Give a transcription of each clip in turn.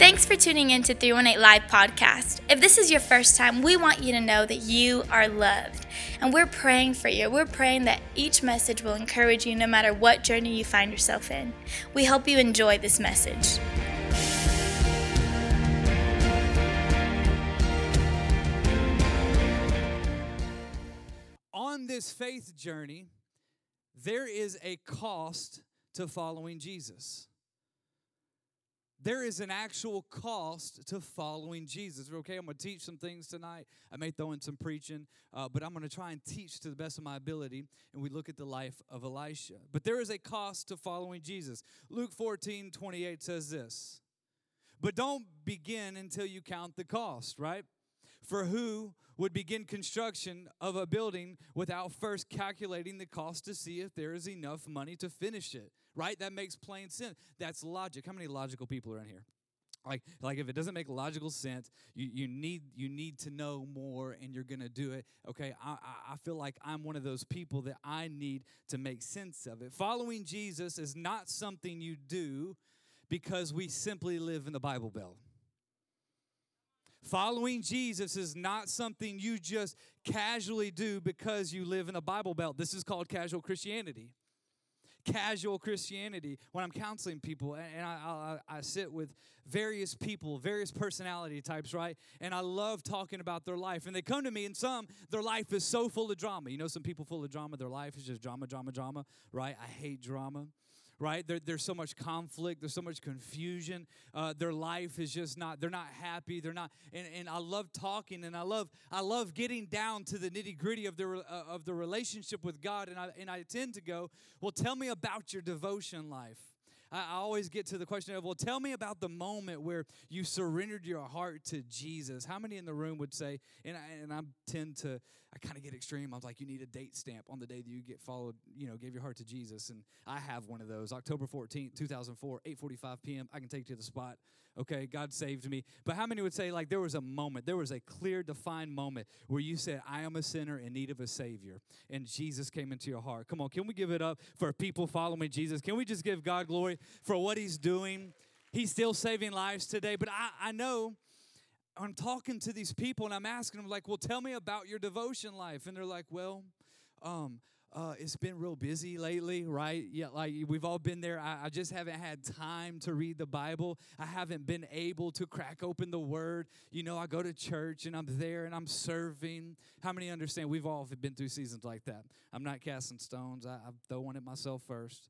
Thanks for tuning in to 318 Live Podcast. If this is your first time, we want you to know that you are loved. And we're praying for you. We're praying that each message will encourage you no matter what journey you find yourself in. We hope you enjoy this message. On this faith journey, there is a cost to following Jesus. There is an actual cost to following Jesus. Okay, I'm going to teach some things tonight. I may throw in some preaching, uh, but I'm going to try and teach to the best of my ability. And we look at the life of Elisha. But there is a cost to following Jesus. Luke 14 28 says this But don't begin until you count the cost, right? For who would begin construction of a building without first calculating the cost to see if there is enough money to finish it? Right? That makes plain sense. That's logic. How many logical people are in here? Like, like if it doesn't make logical sense, you, you need you need to know more, and you're gonna do it. Okay, I, I feel like I'm one of those people that I need to make sense of it. Following Jesus is not something you do because we simply live in the Bible Belt. Following Jesus is not something you just casually do because you live in the Bible Belt. This is called casual Christianity casual Christianity when I'm counseling people and I, I, I, sit with various people, various personality types, right? And I love talking about their life. And they come to me, and some, their life is so full of drama. You know, some people full of drama, their life is just drama, drama, drama, right? I hate drama right? There, there's so much conflict, there's so much confusion. Uh, their life is just not, they're not happy. They're not, and, and I love talking and I love, I love getting down to the nitty gritty of the, uh, of the relationship with God. And I, and I tend to go, well, tell me about your devotion life. I, always get to the question of, well, tell me about the moment where you surrendered your heart to Jesus. How many in the room would say, and I, and I tend to, I kind of get extreme. I was like, you need a date stamp on the day that you get followed, you know, gave your heart to Jesus. And I have one of those. October 14th, 2004, 8.45 p.m. I can take you to the spot. Okay, God saved me. But how many would say, like, there was a moment, there was a clear, defined moment where you said, I am a sinner in need of a Savior, and Jesus came into your heart? Come on, can we give it up for people following Jesus? Can we just give God glory for what He's doing? He's still saving lives today. But I, I know I'm talking to these people and I'm asking them, like, well, tell me about your devotion life. And they're like, well, um, uh, it's been real busy lately, right? Yeah, like we've all been there. I, I, just haven't had time to read the Bible. I haven't been able to crack open the Word. You know, I go to church and I'm there and I'm serving. How many understand? We've all been through seasons like that. I'm not casting stones, I, I'm throwing it myself first.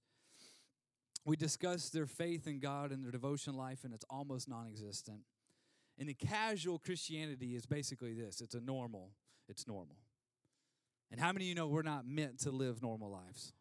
We discuss their faith in God and their devotion life, and it's almost non existent. And the casual Christianity is basically this it's a normal, it's normal. And how many of you know we're not meant to live normal lives?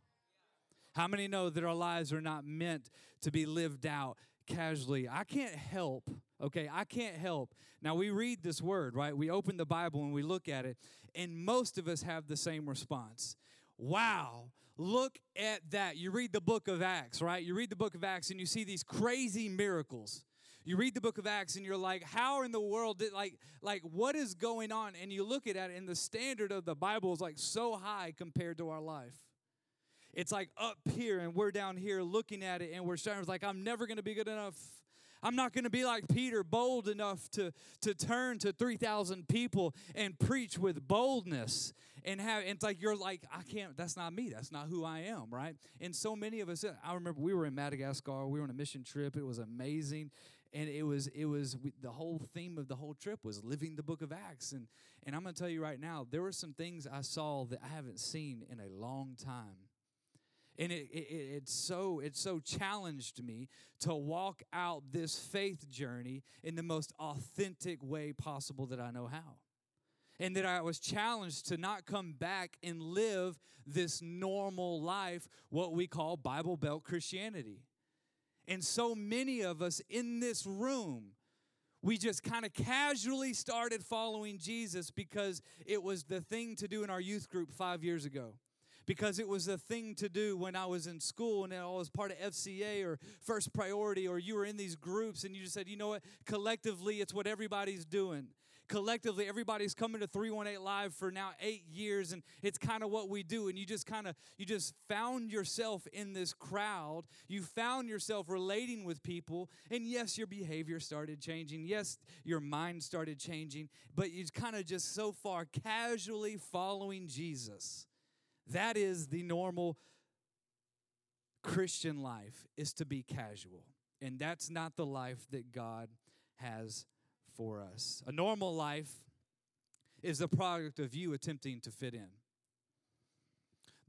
How many know that our lives are not meant to be lived out casually? I can't help, okay? I can't help. Now, we read this word, right? We open the Bible and we look at it, and most of us have the same response. Wow, look at that. You read the book of Acts, right? You read the book of Acts and you see these crazy miracles you read the book of acts and you're like how in the world did like like what is going on and you look at it and the standard of the bible is like so high compared to our life it's like up here and we're down here looking at it and we're starting like i'm never going to be good enough I'm not going to be like Peter, bold enough to, to turn to 3,000 people and preach with boldness. And have, and it's like, you're like, I can't, that's not me. That's not who I am, right? And so many of us, I remember we were in Madagascar, we were on a mission trip. It was amazing and it was it was the whole theme of the whole trip was living the book of acts. And and i'm going to tell you right now there were some things i saw that i haven't seen in a long time. And it, it, so it so challenged me to walk out this faith journey in the most authentic way possible that i know how. And that I was challenged to not come back and live this normal life, what we call Bible Belt Christianity. And so many of us in this room, we just kind of casually started following Jesus because it was the thing to do in our youth group five years ago. Because it was the thing to do when I was in school and I was part of FCA or First Priority, or you were in these groups and you just said, you know what, collectively, it's what everybody's doing. Collectively, everybody's coming to 318 Live for now eight years, and it's kind of what we do. And you just kind of, you just found yourself in this crowd. You found yourself relating with people. And yes, your behavior started changing. Yes, your mind started changing. But you kind of just so far casually following Jesus. That is the normal Christian life, is to be casual. And that's not the life that God has for us. A normal life is the product of you attempting to fit in.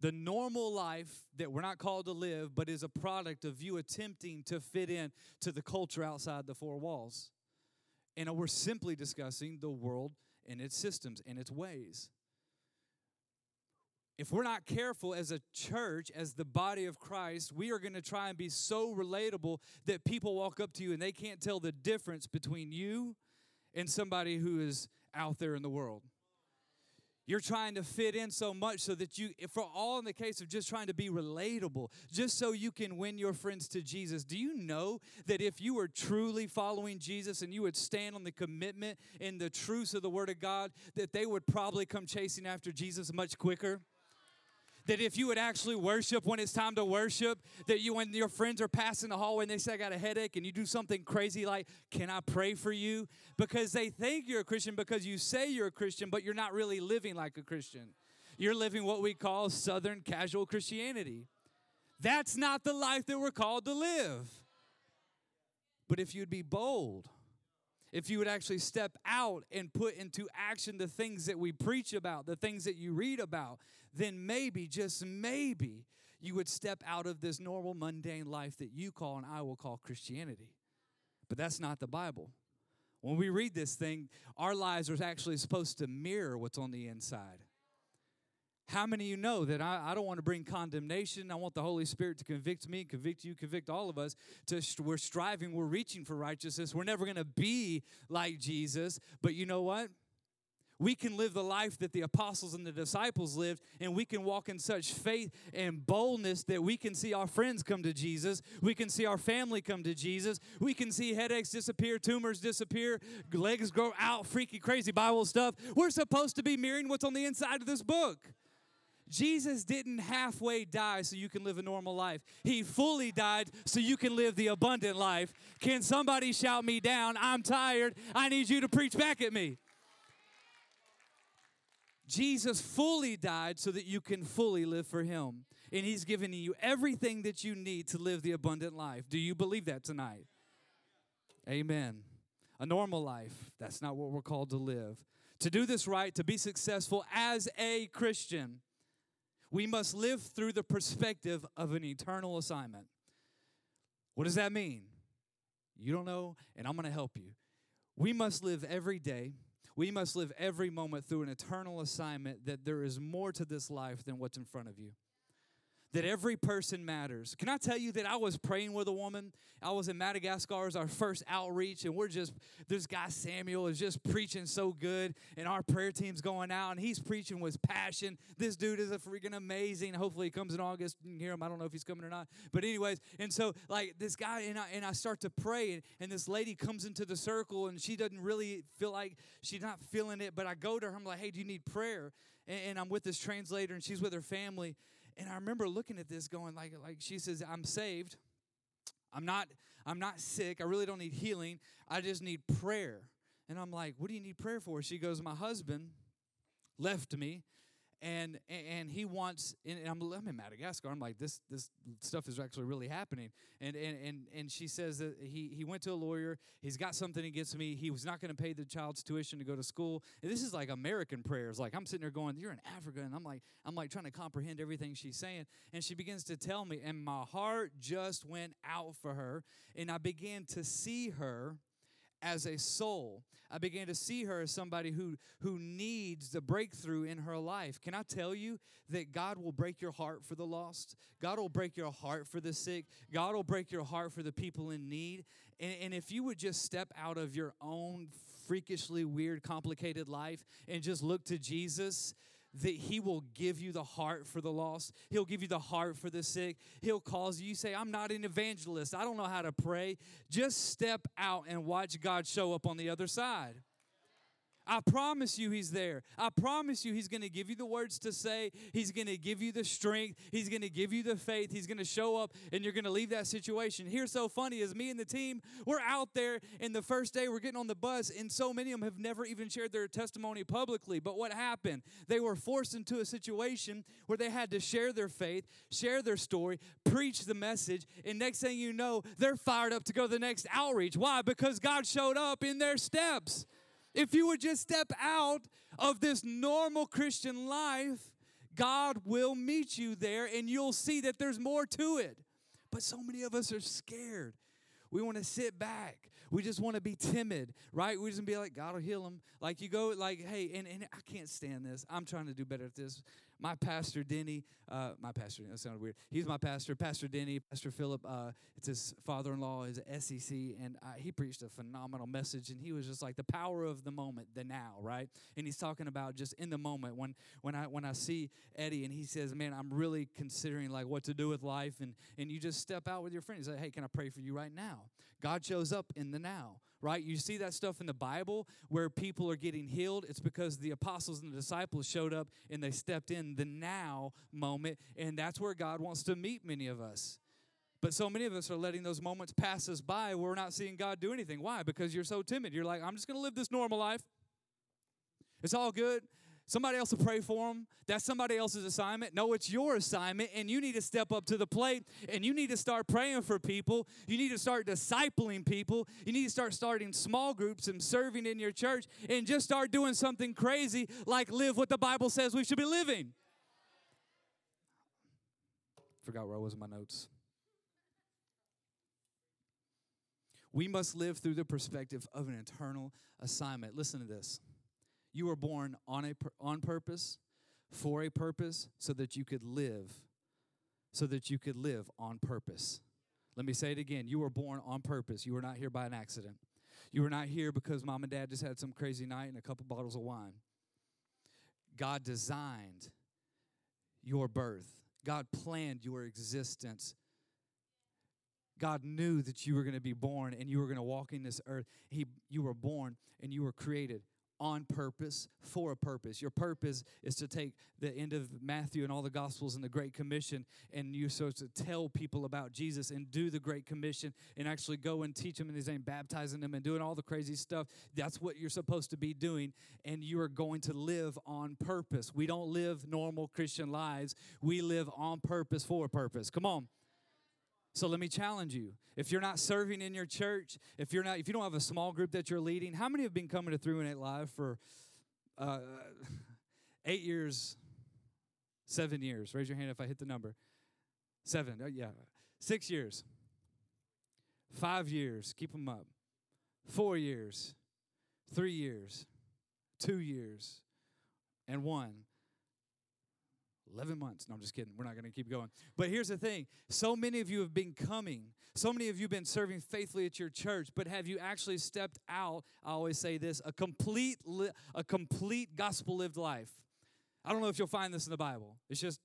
The normal life that we're not called to live, but is a product of you attempting to fit in to the culture outside the four walls. And we're simply discussing the world and its systems and its ways. If we're not careful as a church, as the body of Christ, we are going to try and be so relatable that people walk up to you and they can't tell the difference between you and somebody who is out there in the world. You're trying to fit in so much so that you, for all in the case of just trying to be relatable, just so you can win your friends to Jesus. Do you know that if you were truly following Jesus and you would stand on the commitment and the truths of the Word of God, that they would probably come chasing after Jesus much quicker? That if you would actually worship when it's time to worship, that you, when your friends are passing the hallway and they say, I got a headache, and you do something crazy like, Can I pray for you? Because they think you're a Christian because you say you're a Christian, but you're not really living like a Christian. You're living what we call Southern casual Christianity. That's not the life that we're called to live. But if you'd be bold, if you would actually step out and put into action the things that we preach about, the things that you read about, then maybe, just maybe, you would step out of this normal, mundane life that you call and I will call Christianity. But that's not the Bible. When we read this thing, our lives are actually supposed to mirror what's on the inside. How many of you know that I, I, don't want to bring condemnation? I want the Holy Spirit to convict me, convict you, convict all of us. To, we're striving, we're reaching for righteousness. We're never going to be like Jesus. But you know what? We can live the life that the apostles and the disciples lived, and we can walk in such faith and boldness that we can see our friends come to Jesus. We can see our family come to Jesus. We can see headaches disappear, tumors disappear, legs grow out, freaky, crazy Bible stuff. We're supposed to be mirroring what's on the inside of this book. Jesus didn't halfway die so you can live a normal life. He fully died so you can live the abundant life. Can somebody shout me down? I'm tired. I need you to preach back at me. Jesus fully died so that you can fully live for Him. And He's given you everything that you need to live the abundant life. Do you believe that tonight? Amen. A normal life, that's not what we're called to live. To do this right, to be successful as a Christian, we must live through the perspective of an eternal assignment. What does that mean? You don't know, and I'm going to help you. We must live every day, we must live every moment through an eternal assignment that there is more to this life than what's in front of you that every person matters. Can I tell you that I was praying with a woman? I was in Madagascar as our first outreach, and we're just, this guy Samuel is just preaching so good, and our prayer team's going out, and he's preaching with passion. This dude is a freaking amazing. Hopefully, he comes in August. Can hear him. I don't know if he's coming or not. But, anyways, and so, like, this guy, and I, and I start to pray, and, and this lady comes into the circle, and she doesn't really feel like she's not feeling it, but I go to her, I'm like, hey, do you need prayer? and, and I'm with this translator, and she's with her family. And I remember looking at this going like like she says I'm saved. I'm not I'm not sick. I really don't need healing. I just need prayer. And I'm like, "What do you need prayer for?" She goes, "My husband left me and and he wants and I'm, I'm in Madagascar. I'm like this this stuff is actually really happening. And and and and she says that he he went to a lawyer. He's got something against me. He was not going to pay the child's tuition to go to school. And this is like American prayers. Like I'm sitting there going, "You're in Africa," and I'm like I'm like trying to comprehend everything she's saying. And she begins to tell me, and my heart just went out for her, and I began to see her as a soul. I began to see her as somebody who, who needs the breakthrough in her life. Can I tell you that God will break your heart for the lost? God will break your heart for the sick. God will break your heart for the people in need. And, and if you would just step out of your own freakishly weird, complicated life and just look to Jesus, that he will give you the heart for the lost. He'll give you the heart for the sick. He'll cause you, you say, I'm not an evangelist. I don't know how to pray. Just step out and watch God show up on the other side. I promise you he's there. I promise you he's going to give you the words to say. He's going to give you the strength. He's going to give you the faith. He's going to show up and you're going to leave that situation. Here's so funny is me and the team, we're out there and the first day we're getting on the bus and so many of them have never even shared their testimony publicly. But what happened? They were forced into a situation where they had to share their faith, share their story, preach the message, and next thing you know, they're fired up to go to the next outreach. Why? Because God showed up in their steps. If you would just step out of this normal Christian life, God will meet you there and you'll see that there's more to it. But so many of us are scared. We want to sit back. We just want to be timid, right? We just be like, God will heal them. Like you go, like, hey, and, and I can't stand this. I'm trying to do better at this my pastor Denny, uh, my pastor, that sounded weird. He's my pastor, Pastor Denny, Pastor Philip. Uh, it's his father-in-law, is SEC, and uh, he preached a phenomenal message. And he was just like the power of the moment, the now, right? And he's talking about just in the moment when when I when I see Eddie, and he says, "Man, I'm really considering like what to do with life," and and you just step out with your friend. He's like, "Hey, can I pray for you right now?" God shows up in the now right? You see that stuff in the Bible where people are getting healed. It's because the apostles and the disciples showed up and they stepped in the now moment, and that's where God wants to meet many of us. But so many of us are letting those moments pass us by. We're not seeing God do anything. Why? Because you're so timid. You're like, I'm just going to live this normal life. It's all good. Somebody else to pray for them. That's somebody else's assignment. No, it's your assignment, and you need to step up to the plate and you need to start praying for people. You need to start discipling people. You need to start starting small groups and serving in your church and just start doing something crazy like live what the Bible says we should be living. Forgot where I was in my notes. We must live through the perspective of an eternal assignment. Listen to this. You were born on a on purpose, for a purpose, so that you could live, so that you could live on purpose. Let me say it again. You were born on purpose. You were not here by an accident. You were not here because mom and dad just had some crazy night and a couple bottles of wine. God designed your birth. God planned your existence. God knew that you were going to be born and you were going to walk in this earth. He, you were born and you were created on purpose for a purpose. Your purpose is to take the end of Matthew and all the Gospels and the Great Commission, and you're supposed to tell people about Jesus and do the Great Commission and actually go and teach them in His name, baptizing them and doing all the crazy stuff. That's what you're supposed to be doing, and you are going to live on purpose. We don't live normal Christian lives, we live on purpose for a purpose. Come on. So let me challenge you. If you're not serving in your church, if you're not, if you don't have a small group that you're leading, how many have been coming to 318 Live for uh, eight years, seven years? Raise your hand if I hit the number. Seven, uh, yeah, six years, five years. Keep them up. Four years, three years, two years, and one. 11 months. No, I'm just kidding. We're not going to keep going. But here's the thing so many of you have been coming, so many of you have been serving faithfully at your church, but have you actually stepped out? I always say this a complete, a complete gospel lived life. I don't know if you'll find this in the Bible. It's just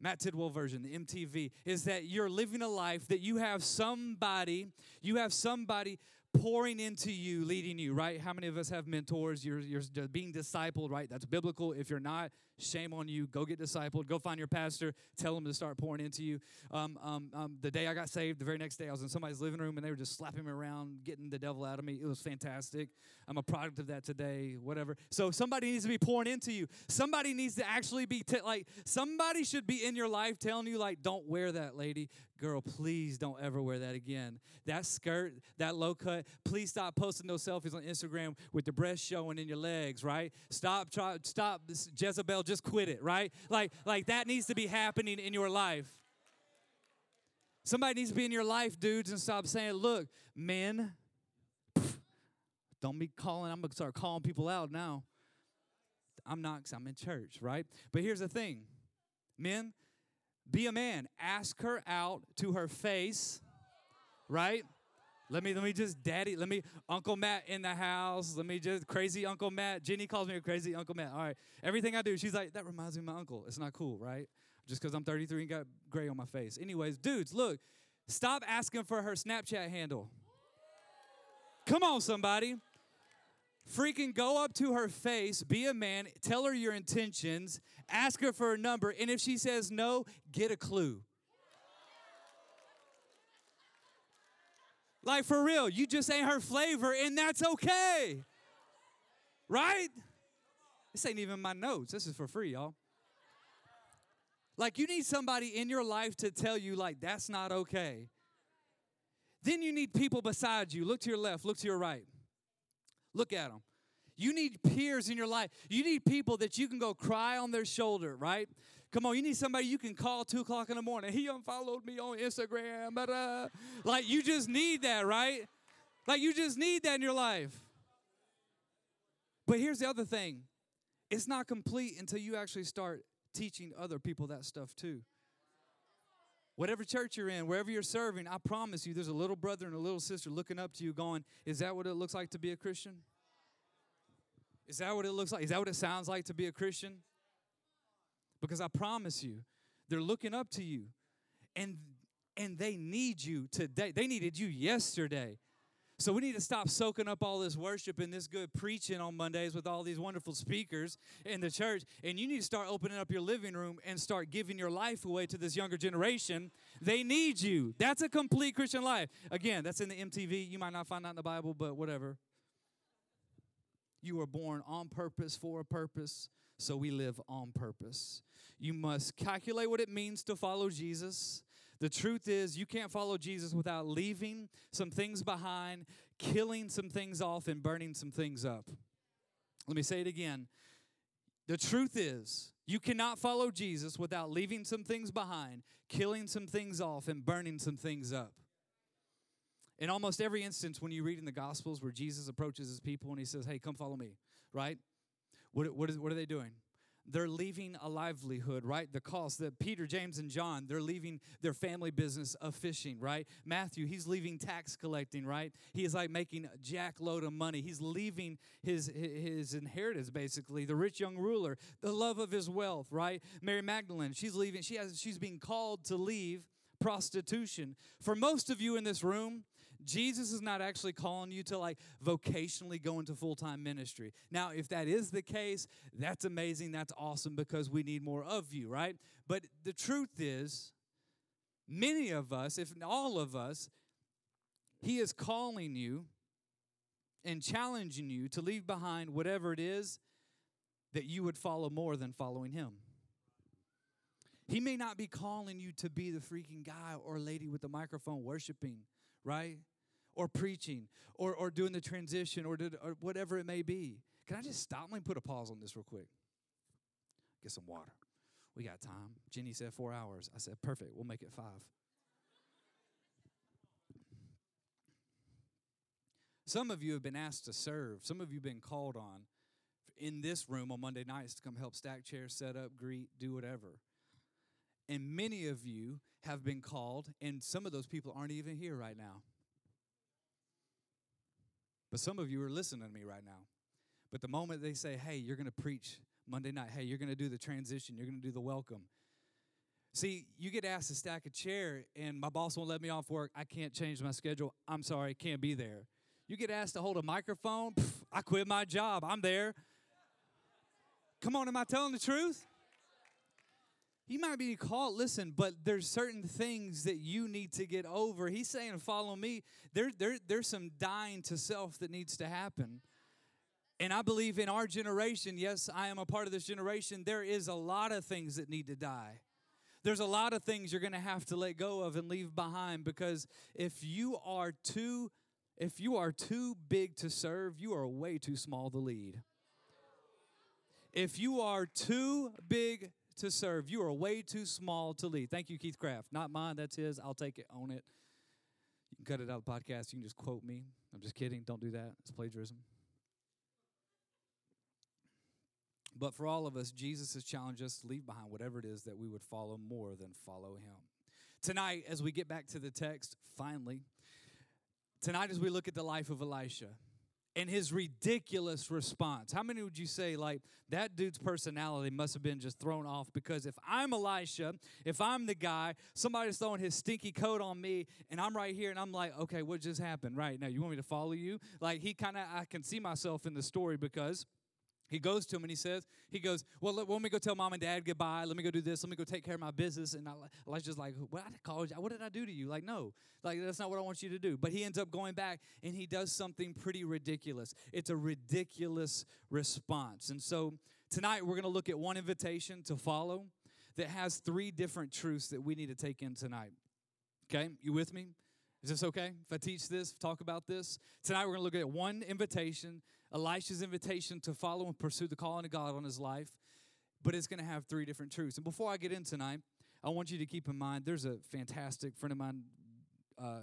Matt Tidwell version, the MTV, is that you're living a life that you have somebody, you have somebody pouring into you, leading you, right? How many of us have mentors? You're, you're being discipled, right? That's biblical. If you're not, shame on you. Go get discipled. Go find your pastor. Tell him to start pouring into you. Um, um, um, the day I got saved, the very next day, I was in somebody's living room and they were just slapping me around, getting the devil out of me. It was fantastic. I'm a product of that today, whatever. So somebody needs to be pouring into you. Somebody needs to actually be, t- like, somebody should be in your life telling you, like, don't wear that, lady. Girl, please don't ever wear that again. That skirt, that low cut, please stop posting those selfies on Instagram with the breast showing in your legs, right? Stop, try, stop, Jezebel just quit it, right? Like, like that needs to be happening in your life. Somebody needs to be in your life, dudes, and stop saying, look, men, don't be calling, I'm gonna start calling people out now. I'm not, because I'm in church, right? But here's the thing men, be a man. Ask her out to her face, right? Let me let me just daddy, let me Uncle Matt in the house. Let me just crazy Uncle Matt. Jenny calls me a crazy Uncle Matt. All right. Everything I do, she's like, that reminds me of my uncle. It's not cool, right? Just because I'm 33 and got gray on my face. Anyways, dudes, look, stop asking for her Snapchat handle. Come on, somebody. Freaking go up to her face, be a man, tell her your intentions, ask her for a number, and if she says no, get a clue. Like for real, you just ain't her flavor, and that's okay. Right? This ain't even my notes. This is for free, y'all. Like you need somebody in your life to tell you, like, that's not okay. Then you need people beside you. Look to your left, look to your right. Look at them. You need peers in your life. You need people that you can go cry on their shoulder, right? Come on, you need somebody you can call two o'clock in the morning. He unfollowed me on Instagram. But, uh, like, you just need that, right? Like, you just need that in your life. But here's the other thing it's not complete until you actually start teaching other people that stuff too. Whatever church you're in, wherever you're serving, I promise you there's a little brother and a little sister looking up to you going, Is that what it looks like to be a Christian? Is that what it looks like? Is that what it sounds like to be a Christian? Because I promise you, they're looking up to you and and they need you today. They needed you yesterday. So we need to stop soaking up all this worship and this good preaching on Mondays with all these wonderful speakers in the church. And you need to start opening up your living room and start giving your life away to this younger generation. They need you. That's a complete Christian life. Again, that's in the MTV. You might not find that in the Bible, but whatever. You were born on purpose for a purpose, so we live on purpose. You must calculate what it means to follow Jesus. The truth is, you can't follow Jesus without leaving some things behind, killing some things off, and burning some things up. Let me say it again. The truth is, you cannot follow Jesus without leaving some things behind, killing some things off, and burning some things up. In almost every instance, when you read in the Gospels where Jesus approaches his people and he says, Hey, come follow me, right? What, what, is, what are they doing? they're leaving a livelihood, right? The cost that Peter, James, and John, they're leaving their family business of fishing, right? Matthew, he's leaving tax collecting, right? He is like making a jackload of money. He's leaving his his inheritance, basically. The rich young ruler, the love of his wealth, right? Mary Magdalene, she's leaving. She has she's being called to leave prostitution. For most of you in this room, Jesus is not actually calling you to like vocationally go into full time ministry. Now, if that is the case, that's amazing. That's awesome because we need more of you, right? But the truth is, many of us, if all of us, He is calling you and challenging you to leave behind whatever it is that you would follow more than following Him. He may not be calling you to be the freaking guy or lady with the microphone worshiping, right? Or preaching or, or doing the transition or, did, or whatever it may be. Can I just stop? Let me put a pause on this real quick. Get some water. We got time. Jenny said four hours. I said, perfect. We'll make it five. Some of you have been asked to serve. Some of you have been called on in this room on Monday nights to come help stack chairs, set up, greet, do whatever. And many of you have been called, and some of those people aren't even here right now. But some of you are listening to me right now. But the moment they say, hey, you're going to preach Monday night, hey, you're going to do the transition, you're going to do the welcome. See, you get asked to stack a chair, and my boss won't let me off work. I can't change my schedule. I'm sorry, can't be there. You get asked to hold a microphone, pff, I quit my job. I'm there. Come on, am I telling the truth? You might be called, listen, but there's certain things that you need to get over. He's saying, follow me. There, there, there's some dying to self that needs to happen. And I believe in our generation, yes, I am a part of this generation, there is a lot of things that need to die. There's a lot of things you're going to have to let go of and leave behind because if you are too if you are too big to serve, you are way too small to lead. If you are too big to serve. You are way too small to lead. Thank you, Keith Craft. Not mine, that's his. I'll take it, own it. You can cut it out of the podcast. You can just quote me. I'm just kidding. Don't do that. It's plagiarism. But for all of us, Jesus has challenged us to leave behind whatever it is that we would follow more than follow him. Tonight, as we get back to the text, finally, tonight as we look at the life of Elisha, and his ridiculous response. How many would you say, like, that dude's personality must have been just thrown off? Because if I'm Elisha, if I'm the guy, somebody's throwing his stinky coat on me, and I'm right here, and I'm like, okay, what just happened? Right now, you want me to follow you? Like, he kind of, I can see myself in the story because he goes to him and he says, he goes, well, let, let, me go tell mom and dad goodbye. Let me go do this. Let me go take care of my business. And I, just like, what I called you? What did I do to you? Like, no, like that's not what I want you to do. But he ends up going back and he does something pretty ridiculous. It's a ridiculous response. And so tonight we're going to look at one invitation to follow that has three different truths that we need to take in tonight. Okay, you with me? Is this okay if I teach this, talk about this? Tonight we're going to look at one invitation, Elisha's invitation to follow and pursue the calling of God on his life, but it's going to have three different truths. And before I get in tonight, I want you to keep in mind there's a fantastic friend of mine, uh,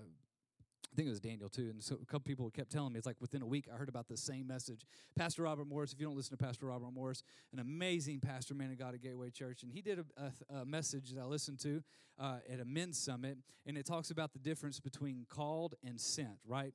I think it was Daniel too, and so a couple people kept telling me it's like within a week I heard about the same message. Pastor Robert Morris, if you don't listen to Pastor Robert Morris, an amazing pastor man of God at Gateway Church, and he did a, a, a message that I listened to uh, at a men's summit, and it talks about the difference between called and sent, right?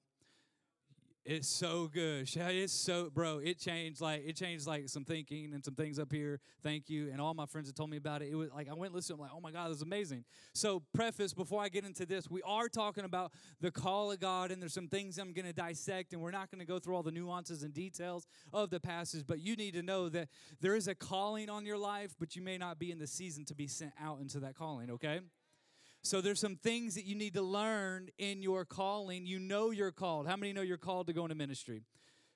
It's so good. It's so, bro. It changed like it changed like some thinking and some things up here. Thank you, and all my friends that told me about it. It was like I went and listened. I'm like, oh my god, this is amazing. So, preface before I get into this, we are talking about the call of God, and there's some things I'm going to dissect, and we're not going to go through all the nuances and details of the passage. But you need to know that there is a calling on your life, but you may not be in the season to be sent out into that calling. Okay. So there's some things that you need to learn in your calling. You know you're called. How many know you're called to go into ministry?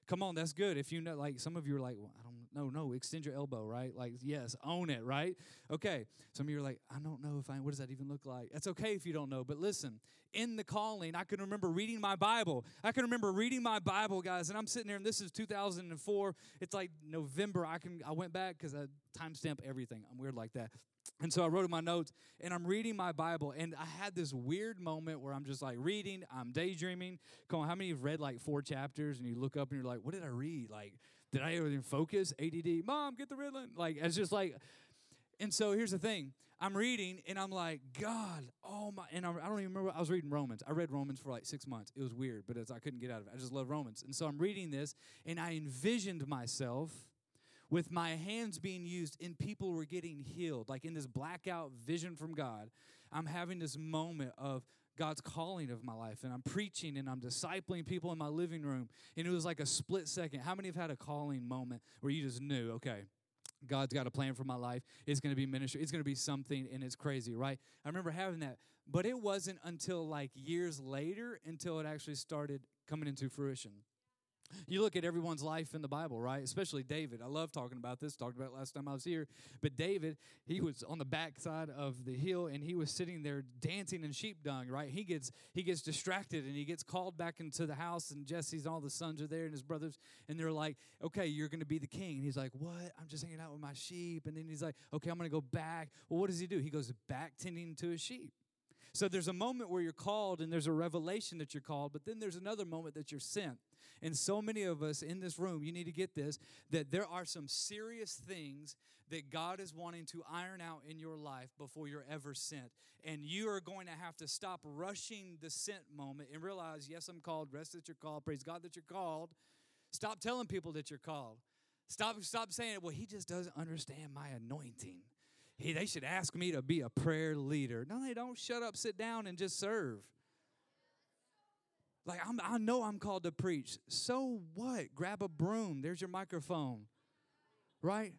Come on, that's good. If you know, like some of you are like, well, I don't know, no, extend your elbow, right? Like, yes, own it, right? Okay. Some of you are like, I don't know if I, what does that even look like? That's okay if you don't know, but listen, in the calling, I can remember reading my Bible. I can remember reading my Bible, guys, and I'm sitting there, and this is 2004. It's like November. I can, I went back because I timestamp everything. I'm weird like that. And so I wrote in my notes and I'm reading my Bible and I had this weird moment where I'm just like reading, I'm daydreaming. Come on, how many have read like four chapters and you look up and you're like, what did I read? Like, did I even focus? ADD, mom, get the Ritalin. Like, it's just like, and so here's the thing I'm reading and I'm like, God, oh my, and I'm, I do not even remember, I was reading Romans. I read Romans for like six months. It was weird, but I couldn't get out of it. I just love Romans. And so I'm reading this and I envisioned myself with my hands being used and people were getting healed. Like in this blackout vision from God, I'm having this moment of God's calling of my life and I'm preaching and I'm discipling people in my living room. And it was like a split second. How many have had a calling moment where you just knew, okay, God's got a plan for my life. It's going to be ministry. It's going to be something, and it's crazy, right? I remember having that, but it wasn't until like years later until it actually started coming into fruition. You look at everyone's life in the Bible, right? Especially David. I love talking about this. Talked about last time I was here. But David, he was on the backside of the hill and he was sitting there dancing in sheep dung, right? He gets he gets distracted and he gets called back into the house and Jesse's and all the sons are there and his brothers and they're like, "Okay, you're going to be the king." And he's like, "What? I'm just hanging out with my sheep." And then he's like, "Okay, I'm going to go back." Well, what does he do? He goes back tending to his sheep. So there's a moment where you're called and there's a revelation that you're called, but then there's another moment that you're sent. And so many of us in this room, you need to get this that there are some serious things that God is wanting to iron out in your life before you're ever sent. And you are going to have to stop rushing the sent moment and realize, yes, I'm called. Rest that you're called. Praise God that you're called. Stop telling people that you're called. Stop, stop saying, well, he just doesn't understand my anointing. He, they should ask me to be a prayer leader. No, they don't. Shut up, sit down, and just serve. Like, I'm, I know I'm called to preach. So what? Grab a broom. There's your microphone. Right?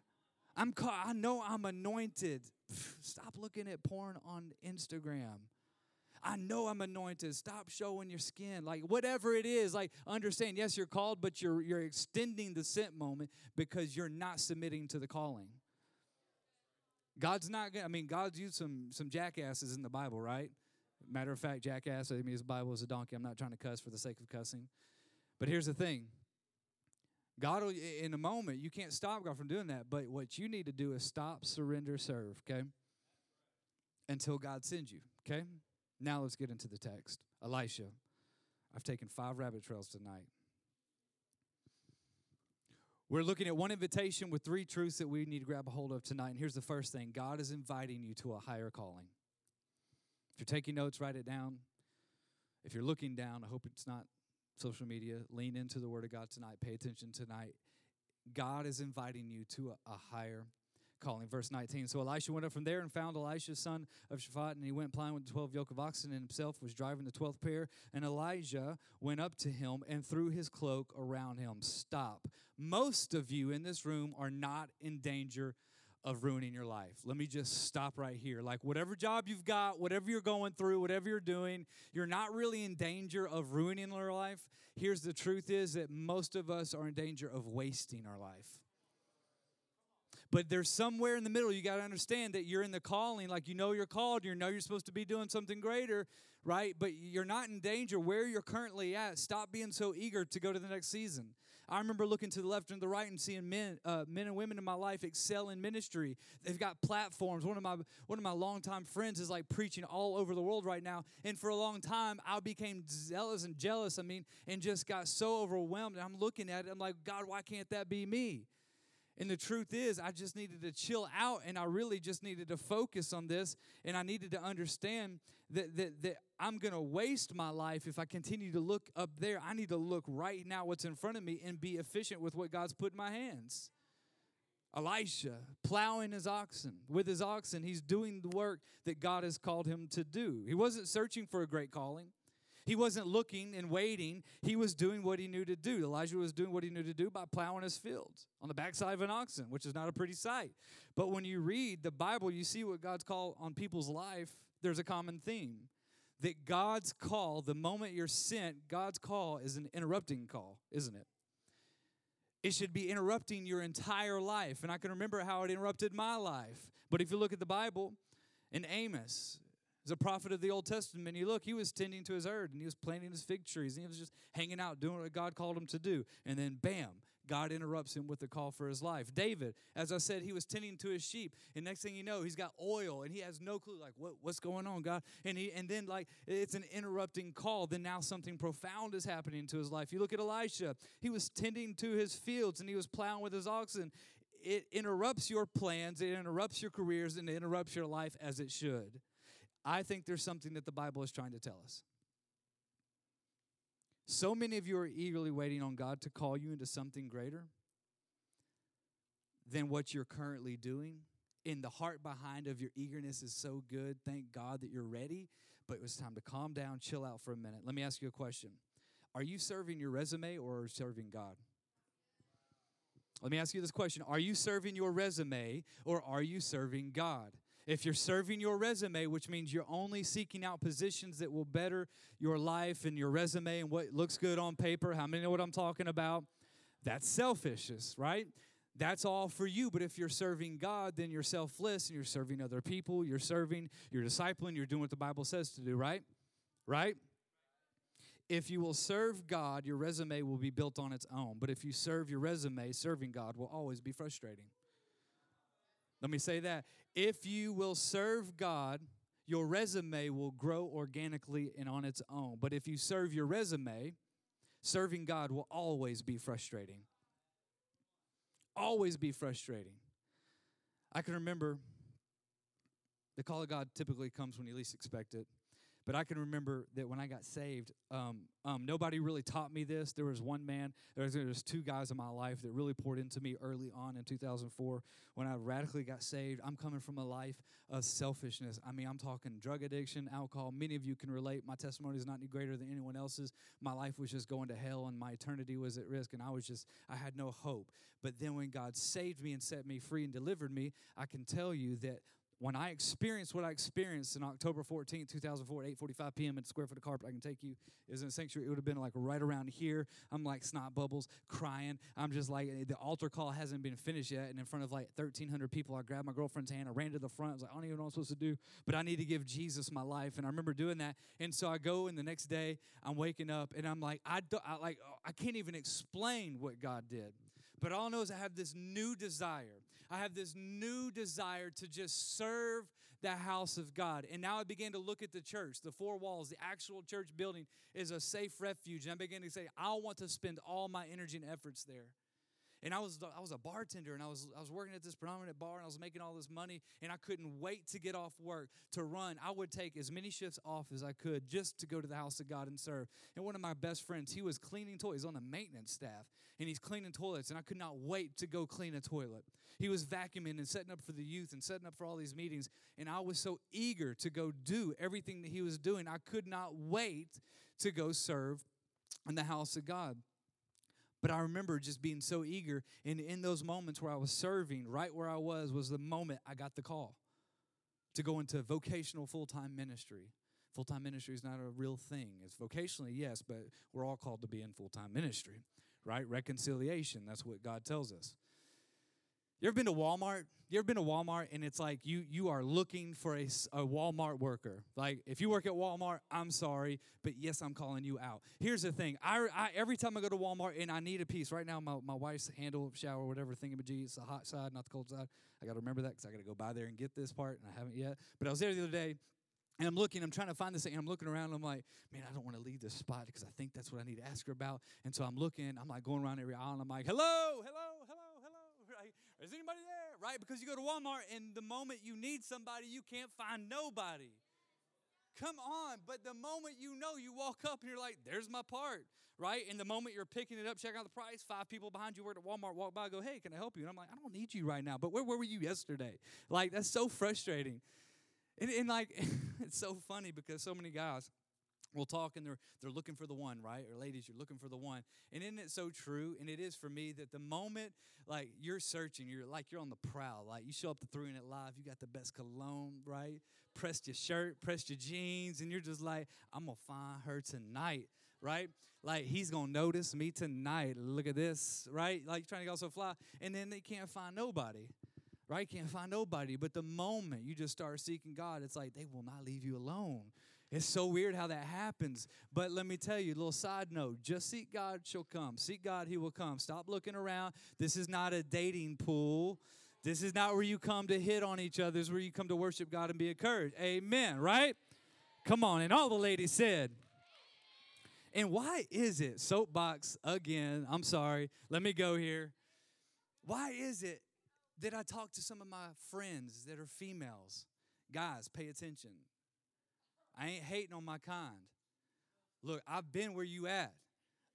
I'm called, I know I'm anointed. Stop looking at porn on Instagram. I know I'm anointed. Stop showing your skin. Like whatever it is, like understand, yes, you're called, but you're you're extending the sent moment because you're not submitting to the calling. God's not I mean, God's used some some jackasses in the Bible, right? Matter of fact, jackass, I mean, his Bible is a donkey. I'm not trying to cuss for the sake of cussing. But here's the thing God, will, in a moment, you can't stop God from doing that. But what you need to do is stop, surrender, serve, okay? Until God sends you, okay? Now let's get into the text. Elisha. I've taken five rabbit trails tonight. We're looking at one invitation with three truths that we need to grab a hold of tonight. And here's the first thing God is inviting you to a higher calling. If you're taking notes, write it down. If you're looking down, I hope it's not social media. Lean into the Word of God tonight. Pay attention tonight. God is inviting you to a, a higher calling. Verse 19. So Elijah went up from there and found Elisha, son of Shaphat, and he went plowing with the 12 yoke of oxen, and himself was driving the 12th pair. And Elijah went up to him and threw his cloak around him. Stop. Most of you in this room are not in danger of ruining your life. Let me just stop right here. Like, whatever job you've got, whatever you're going through, whatever you're doing, you're not really in danger of ruining your life. Here's the truth is that most of us are in danger of wasting our life. But there's somewhere in the middle, you got to understand that you're in the calling, like you know you're called, you know you're supposed to be doing something greater, right? But you're not in danger where you're currently at. Stop being so eager to go to the next season. I remember looking to the left and the right and seeing men, uh, men and women in my life excel in ministry. They've got platforms. One of my one of my longtime friends is like preaching all over the world right now. And for a long time, I became zealous and jealous. I mean, and just got so overwhelmed. And I'm looking at it. I'm like, God, why can't that be me? And the truth is, I just needed to chill out and I really just needed to focus on this. And I needed to understand that, that, that I'm going to waste my life if I continue to look up there. I need to look right now what's in front of me and be efficient with what God's put in my hands. Elisha plowing his oxen. With his oxen, he's doing the work that God has called him to do. He wasn't searching for a great calling. He wasn't looking and waiting. He was doing what he knew to do. Elisha was doing what he knew to do by plowing his fields on the backside of an oxen, which is not a pretty sight. But when you read the Bible, you see what God's call on people's life. There's a common theme that God's call, the moment you're sent, God's call is an interrupting call, isn't it? It should be interrupting your entire life. And I can remember how it interrupted my life. But if you look at the Bible, in Amos, a prophet of the Old Testament, you look, he was tending to his herd and he was planting his fig trees and he was just hanging out doing what God called him to do. And then, bam, God interrupts him with the call for his life. David, as I said, he was tending to his sheep. And next thing you know, he's got oil and he has no clue, like, what, what's going on, God? And, he, and then, like, it's an interrupting call. Then now something profound is happening to his life. You look at Elisha, he was tending to his fields and he was plowing with his oxen. It interrupts your plans, it interrupts your careers, and it interrupts your life as it should. I think there's something that the Bible is trying to tell us. So many of you are eagerly waiting on God to call you into something greater than what you're currently doing. And the heart behind of your eagerness is so good. Thank God that you're ready, but it was time to calm down, chill out for a minute. Let me ask you a question. Are you serving your resume or serving God? Let me ask you this question Are you serving your resume or are you serving God? If you're serving your resume, which means you're only seeking out positions that will better your life and your resume and what looks good on paper, how many know what I'm talking about? That's selfishness, right? That's all for you. But if you're serving God, then you're selfless and you're serving other people. You're serving, you're discipling, you're doing what the Bible says to do, right? Right? If you will serve God, your resume will be built on its own. But if you serve your resume, serving God will always be frustrating. Let me say that. If you will serve God, your resume will grow organically and on its own. But if you serve your resume, serving God will always be frustrating. Always be frustrating. I can remember the call of God typically comes when you least expect it. But I can remember that when I got saved, um, um, nobody really taught me this. There was one man, there was, there was two guys in my life that really poured into me early on in 2004 when I radically got saved. I'm coming from a life of selfishness. I mean, I'm talking drug addiction, alcohol. Many of you can relate. My testimony is not any greater than anyone else's. My life was just going to hell and my eternity was at risk, and I was just, I had no hope. But then when God saved me and set me free and delivered me, I can tell you that when I experienced what I experienced in October 14, 2004, at 8:45 p.m. at the Square Foot of Carpet, I can take you is in a sanctuary. It would have been like right around here. I'm like snot bubbles, crying. I'm just like the altar call hasn't been finished yet, and in front of like 1,300 people, I grabbed my girlfriend's hand. I ran to the front. I was like, I don't even know what I'm supposed to do, but I need to give Jesus my life. And I remember doing that. And so I go, and the next day I'm waking up, and I'm like, I, do, I like I can't even explain what God did. But all I know is I have this new desire. I have this new desire to just serve the house of God. And now I began to look at the church, the four walls, the actual church building is a safe refuge. And I began to say, I want to spend all my energy and efforts there. And I was I was a bartender and I was I was working at this predominant bar and I was making all this money and I couldn't wait to get off work to run. I would take as many shifts off as I could just to go to the house of God and serve. And one of my best friends, he was cleaning toilets. On the maintenance staff and he's cleaning toilets and I could not wait to go clean a toilet. He was vacuuming and setting up for the youth and setting up for all these meetings and I was so eager to go do everything that he was doing. I could not wait to go serve in the house of God. But I remember just being so eager. And in those moments where I was serving, right where I was, was the moment I got the call to go into vocational full time ministry. Full time ministry is not a real thing. It's vocationally, yes, but we're all called to be in full time ministry, right? Reconciliation, that's what God tells us. You ever been to Walmart? You ever been to Walmart and it's like you you are looking for a, a Walmart worker? Like if you work at Walmart, I'm sorry, but yes, I'm calling you out. Here's the thing: I, I every time I go to Walmart and I need a piece. Right now, my, my wife's handle shower, whatever thingamajig, it's the hot side, not the cold side. I got to remember that because I got to go by there and get this part, and I haven't yet. But I was there the other day and I'm looking, I'm trying to find this thing, and I'm looking around, and I'm like, man, I don't want to leave this spot because I think that's what I need to ask her about. And so I'm looking, I'm like going around every aisle, and I'm like, hello, hello, hello? Is anybody there? Right? Because you go to Walmart, and the moment you need somebody, you can't find nobody. Come on, but the moment you know, you walk up and you're like, there's my part, right? And the moment you're picking it up, checking out the price, five people behind you work at Walmart walk by, go, hey, can I help you? And I'm like, I don't need you right now, but where, where were you yesterday? Like, that's so frustrating. And, and like, it's so funny because so many guys will talk and they're they're looking for the one, right? Or ladies, you're looking for the one. And isn't it so true? And it is for me that the moment like you're searching, you're like you're on the prowl. Like you show up to three and it Live, you got the best cologne, right? Pressed your shirt, pressed your jeans, and you're just like, I'm gonna find her tonight, right? Like he's gonna notice me tonight. Look at this, right? Like trying to go so fly, and then they can't find nobody right? Can't find nobody. But the moment you just start seeking God, it's like they will not leave you alone. It's so weird how that happens. But let me tell you, a little side note just seek God, she'll come. Seek God, he will come. Stop looking around. This is not a dating pool. This is not where you come to hit on each other. This is where you come to worship God and be encouraged. Amen, right? Come on. And all the ladies said, and why is it, soapbox again, I'm sorry, let me go here. Why is it that I talk to some of my friends that are females. Guys, pay attention. I ain't hating on my kind. Look, I've been where you at.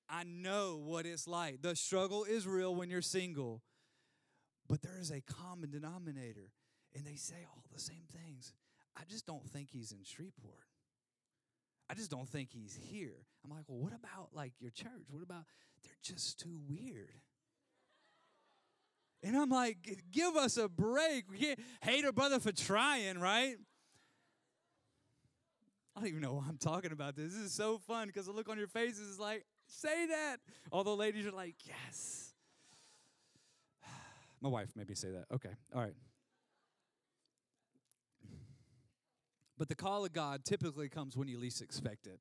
I know what it's like. The struggle is real when you're single. But there is a common denominator, and they say all the same things. I just don't think he's in Shreveport. I just don't think he's here. I'm like, well, what about like your church? What about they're just too weird? And I'm like, give us a break. We can't hate a brother for trying, right? I don't even know why I'm talking about this. This is so fun because the look on your faces is like, say that. All the ladies are like, yes. My wife made me say that. Okay, all right. But the call of God typically comes when you least expect it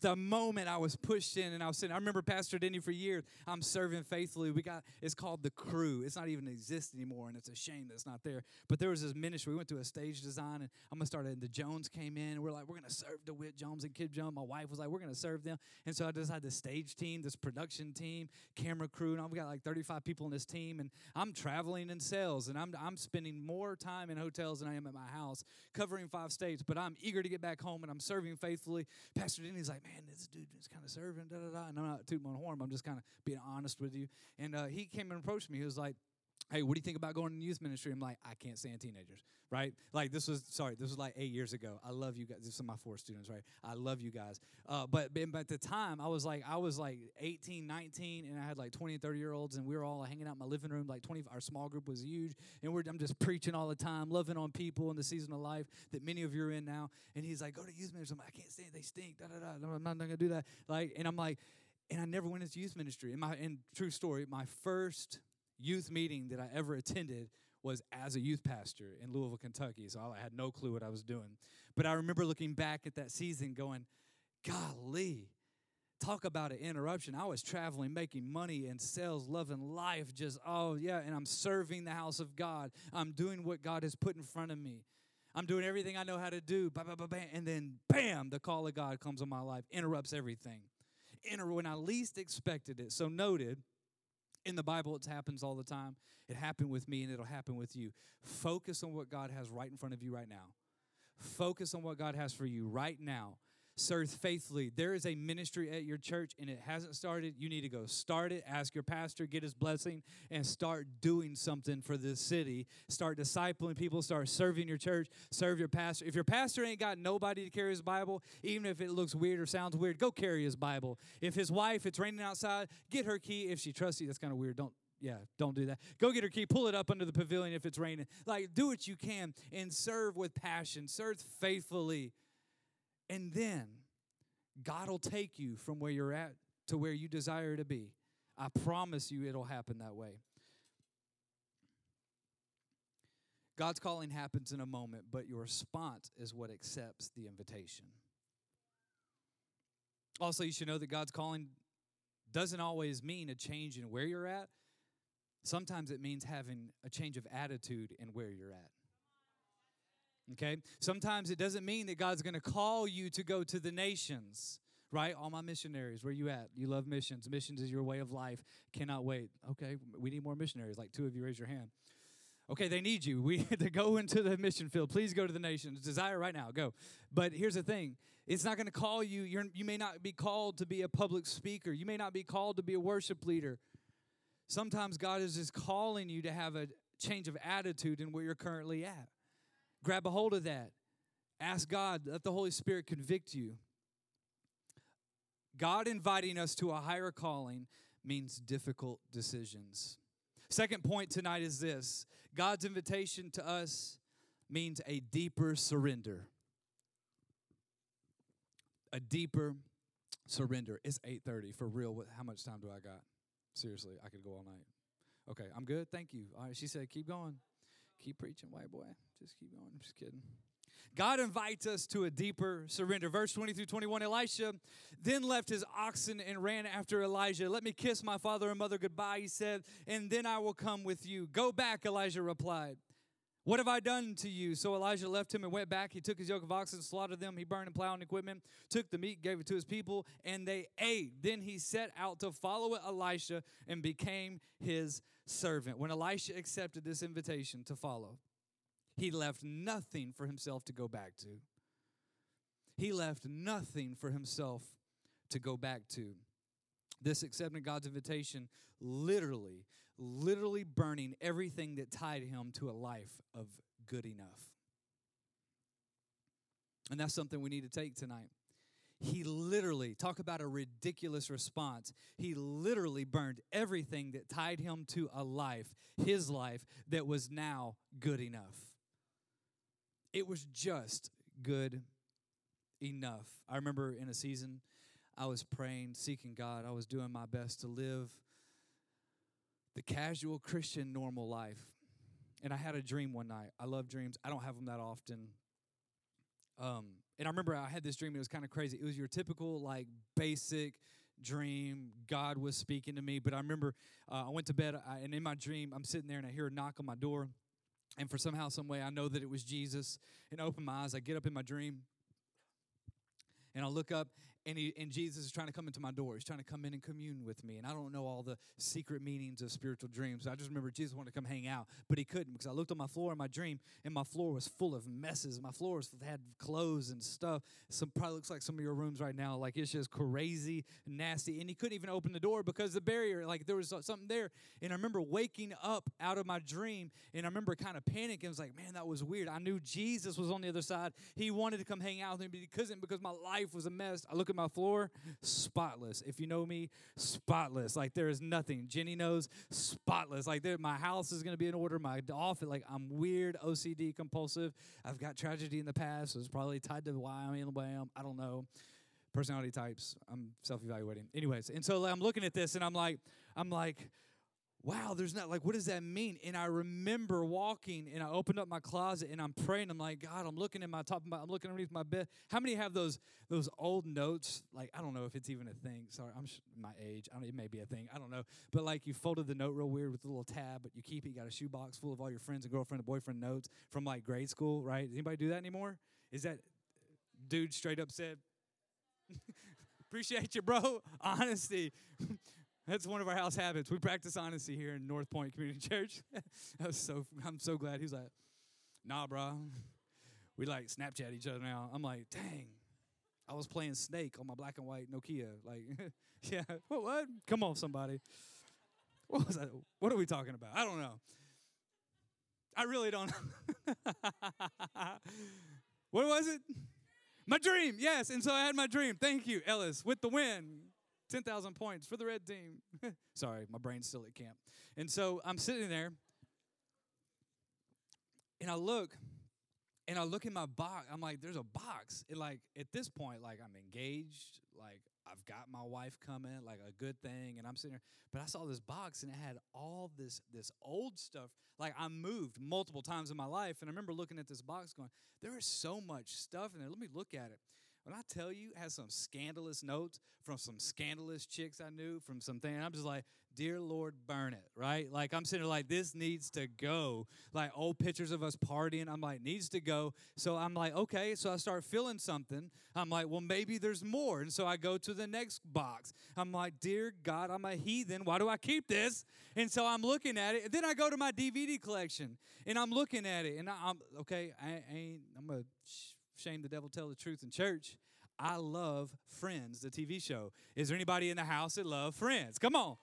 the moment I was pushed in and I was sitting, I remember Pastor Denny for years. I'm serving faithfully. We got it's called the crew. It's not even exist anymore, and it's a shame that it's not there. But there was this ministry. We went to a stage design, and I'm gonna start it. And the Jones came in, and we're like, we're gonna serve DeWitt Jones and Kid Jones. My wife was like, we're gonna serve them. And so I just had this stage team, this production team, camera crew, and I've got like 35 people in this team. And I'm traveling in sales, and I'm I'm spending more time in hotels than I am at my house, covering five states. But I'm eager to get back home, and I'm serving faithfully. Pastor Denny's like, man, this dude is kind of serving, da da da. And I'm not tooting my horn, I'm just kind of being honest with you. And uh, he came and approached me. He was like, hey, what do you think about going to youth ministry? I'm like, I can't stand teenagers, right? Like this was, sorry, this was like eight years ago. I love you guys. This is my four students, right? I love you guys. Uh, but, but at the time, I was like, I was like 18, 19, and I had like 20 and 30 year olds, and we were all hanging out in my living room. Like 20, our small group was huge, and we're, I'm just preaching all the time, loving on people in the season of life that many of you are in now. And he's like, go to youth ministry. I'm like, I can't stand it. They stink. Da, da, da. I'm not going to do that. Like, and I'm like, and I never went into youth ministry. And my, and true story, my first youth meeting that I ever attended was as a youth pastor in Louisville, Kentucky. So I had no clue what I was doing. But I remember looking back at that season going, golly, talk about an interruption. I was traveling, making money and sales, loving life, just, oh, yeah, and I'm serving the house of God. I'm doing what God has put in front of me. I'm doing everything I know how to do. Bah, bah, bah, and then, bam, the call of God comes on my life, interrupts everything. Inter- when I least expected it. So, noted, In the Bible, it happens all the time. It happened with me and it'll happen with you. Focus on what God has right in front of you right now. Focus on what God has for you right now serve faithfully. There is a ministry at your church and it hasn't started. You need to go start it, ask your pastor, get his blessing, and start doing something for this city. Start discipling people, start serving your church, serve your pastor. If your pastor ain't got nobody to carry his Bible, even if it looks weird or sounds weird, go carry his Bible. If his wife, it's raining outside, get her key. If she trusts you, that's kind of weird. Don't yeah, don't do that. Go get her key, pull it up under the pavilion if it's raining. Like, do what you can and serve with passion, serve faithfully. And then God will take you from where you're at to where you desire to be. I promise you it'll happen that way. God's calling happens in a moment, but your response is what accepts the invitation. Also, you should know that God's calling doesn't always mean a change in where you're at. Sometimes it means having a change of attitude in where you're at. Okay? Sometimes it doesn't mean that God's going to call you to go to the nations, right? All my missionaries, where you at? You love missions. Missions is your way of life. Cannot wait. Okay, we need more missionaries. Like two of you raise your hand. Okay, they need you. We to go into the mission field. Please go to the nations. Desire right now. Go. But here's the thing: it's not going to call you. You're, you may not be called to be a public speaker. You may not be called to be a worship leader. Sometimes God is just calling you to have a change of attitude in where you're currently at. Grab a hold of that. Ask God, let the Holy Spirit convict you. God inviting us to a higher calling means difficult decisions. Second point tonight is this God's invitation to us means a deeper surrender. A deeper surrender. It's 8:30 for real. How much time do I got? Seriously, I could go all night. Okay, I'm good. Thank you. All right, she said, keep going. Keep preaching, white boy. Just keep going. I'm just kidding. God invites us to a deeper surrender. Verse 20 through 21 Elisha then left his oxen and ran after Elijah. Let me kiss my father and mother goodbye, he said, and then I will come with you. Go back, Elijah replied. What have I done to you? So Elijah left him and went back. He took his yoke of oxen, slaughtered them. He burned and plowed and equipment, took the meat, gave it to his people, and they ate. Then he set out to follow Elisha and became his servant. When Elisha accepted this invitation to follow, he left nothing for himself to go back to. He left nothing for himself to go back to. This accepting God's invitation literally, literally burning everything that tied him to a life of good enough. And that's something we need to take tonight. He literally, talk about a ridiculous response. He literally burned everything that tied him to a life, his life, that was now good enough. It was just good enough. I remember in a season, I was praying, seeking God. I was doing my best to live the casual Christian normal life. And I had a dream one night. I love dreams. I don't have them that often. Um, and I remember I had this dream. It was kind of crazy. It was your typical, like, basic dream. God was speaking to me. But I remember uh, I went to bed, I, and in my dream, I'm sitting there and I hear a knock on my door. And for somehow, some way, I know that it was Jesus. And I open my eyes. I get up in my dream, and I look up, and, he, and Jesus is trying to come into my door. He's trying to come in and commune with me. And I don't know all the secret meanings of spiritual dreams. I just remember Jesus wanted to come hang out, but he couldn't because I looked on my floor in my dream, and my floor was full of messes. My floors had clothes and stuff. Some probably looks like some of your rooms right now. Like it's just crazy, nasty. And he couldn't even open the door because the barrier, like there was something there. And I remember waking up out of my dream, and I remember kind of panicking. I was like, man, that was weird. I knew Jesus was on the other side. He wanted to come hang out with me, but he couldn't because my life was a mess. I look at my floor, spotless. If you know me, spotless. Like there is nothing. Jenny knows, spotless. Like there, my house is going to be in order. My office, like I'm weird, OCD, compulsive. I've got tragedy in the past. So it's probably tied to why I'm in the way I don't know. Personality types. I'm self-evaluating. Anyways, and so I'm looking at this, and I'm like, I'm like wow, there's not like, what does that mean? And I remember walking and I opened up my closet and I'm praying. I'm like, God, I'm looking in my top my, I'm looking underneath my bed. How many have those those old notes? Like, I don't know if it's even a thing. Sorry, I'm my age. I don't, it may be a thing. I don't know. But like, you folded the note real weird with a little tab, but you keep it. You got a shoebox full of all your friends and girlfriend and boyfriend notes from like grade school, right? Does anybody do that anymore? Is that dude straight up said? Appreciate you, bro. Honesty. That's one of our house habits. We practice honesty here in North Point Community Church. I so I'm so glad he's like, nah, bro. We like Snapchat each other now. I'm like, dang. I was playing Snake on my black and white Nokia. Like, yeah, what? What? Come on, somebody. What was that? What are we talking about? I don't know. I really don't. what was it? My dream, yes. And so I had my dream. Thank you, Ellis, with the win. 10,000 points for the red team. Sorry, my brain's still at camp. And so I'm sitting there and I look and I look in my box. I'm like, there's a box. And like at this point, like I'm engaged, like I've got my wife coming, like a good thing, and I'm sitting there. But I saw this box and it had all this this old stuff. Like I moved multiple times in my life, and I remember looking at this box, going, "There is so much stuff in there. Let me look at it." When I tell you, it has some scandalous notes from some scandalous chicks I knew from something. I'm just like, dear Lord, burn it, right? Like I'm sitting there like, this needs to go. Like old pictures of us partying, I'm like, needs to go. So I'm like, okay. So I start feeling something. I'm like, well, maybe there's more. And so I go to the next box. I'm like, dear God, I'm a heathen. Why do I keep this? And so I'm looking at it. then I go to my DVD collection and I'm looking at it. And I'm, okay, I ain't, I'm a. shame the devil tell the truth in church. I love Friends, the TV show. Is there anybody in the house that love Friends? Come on.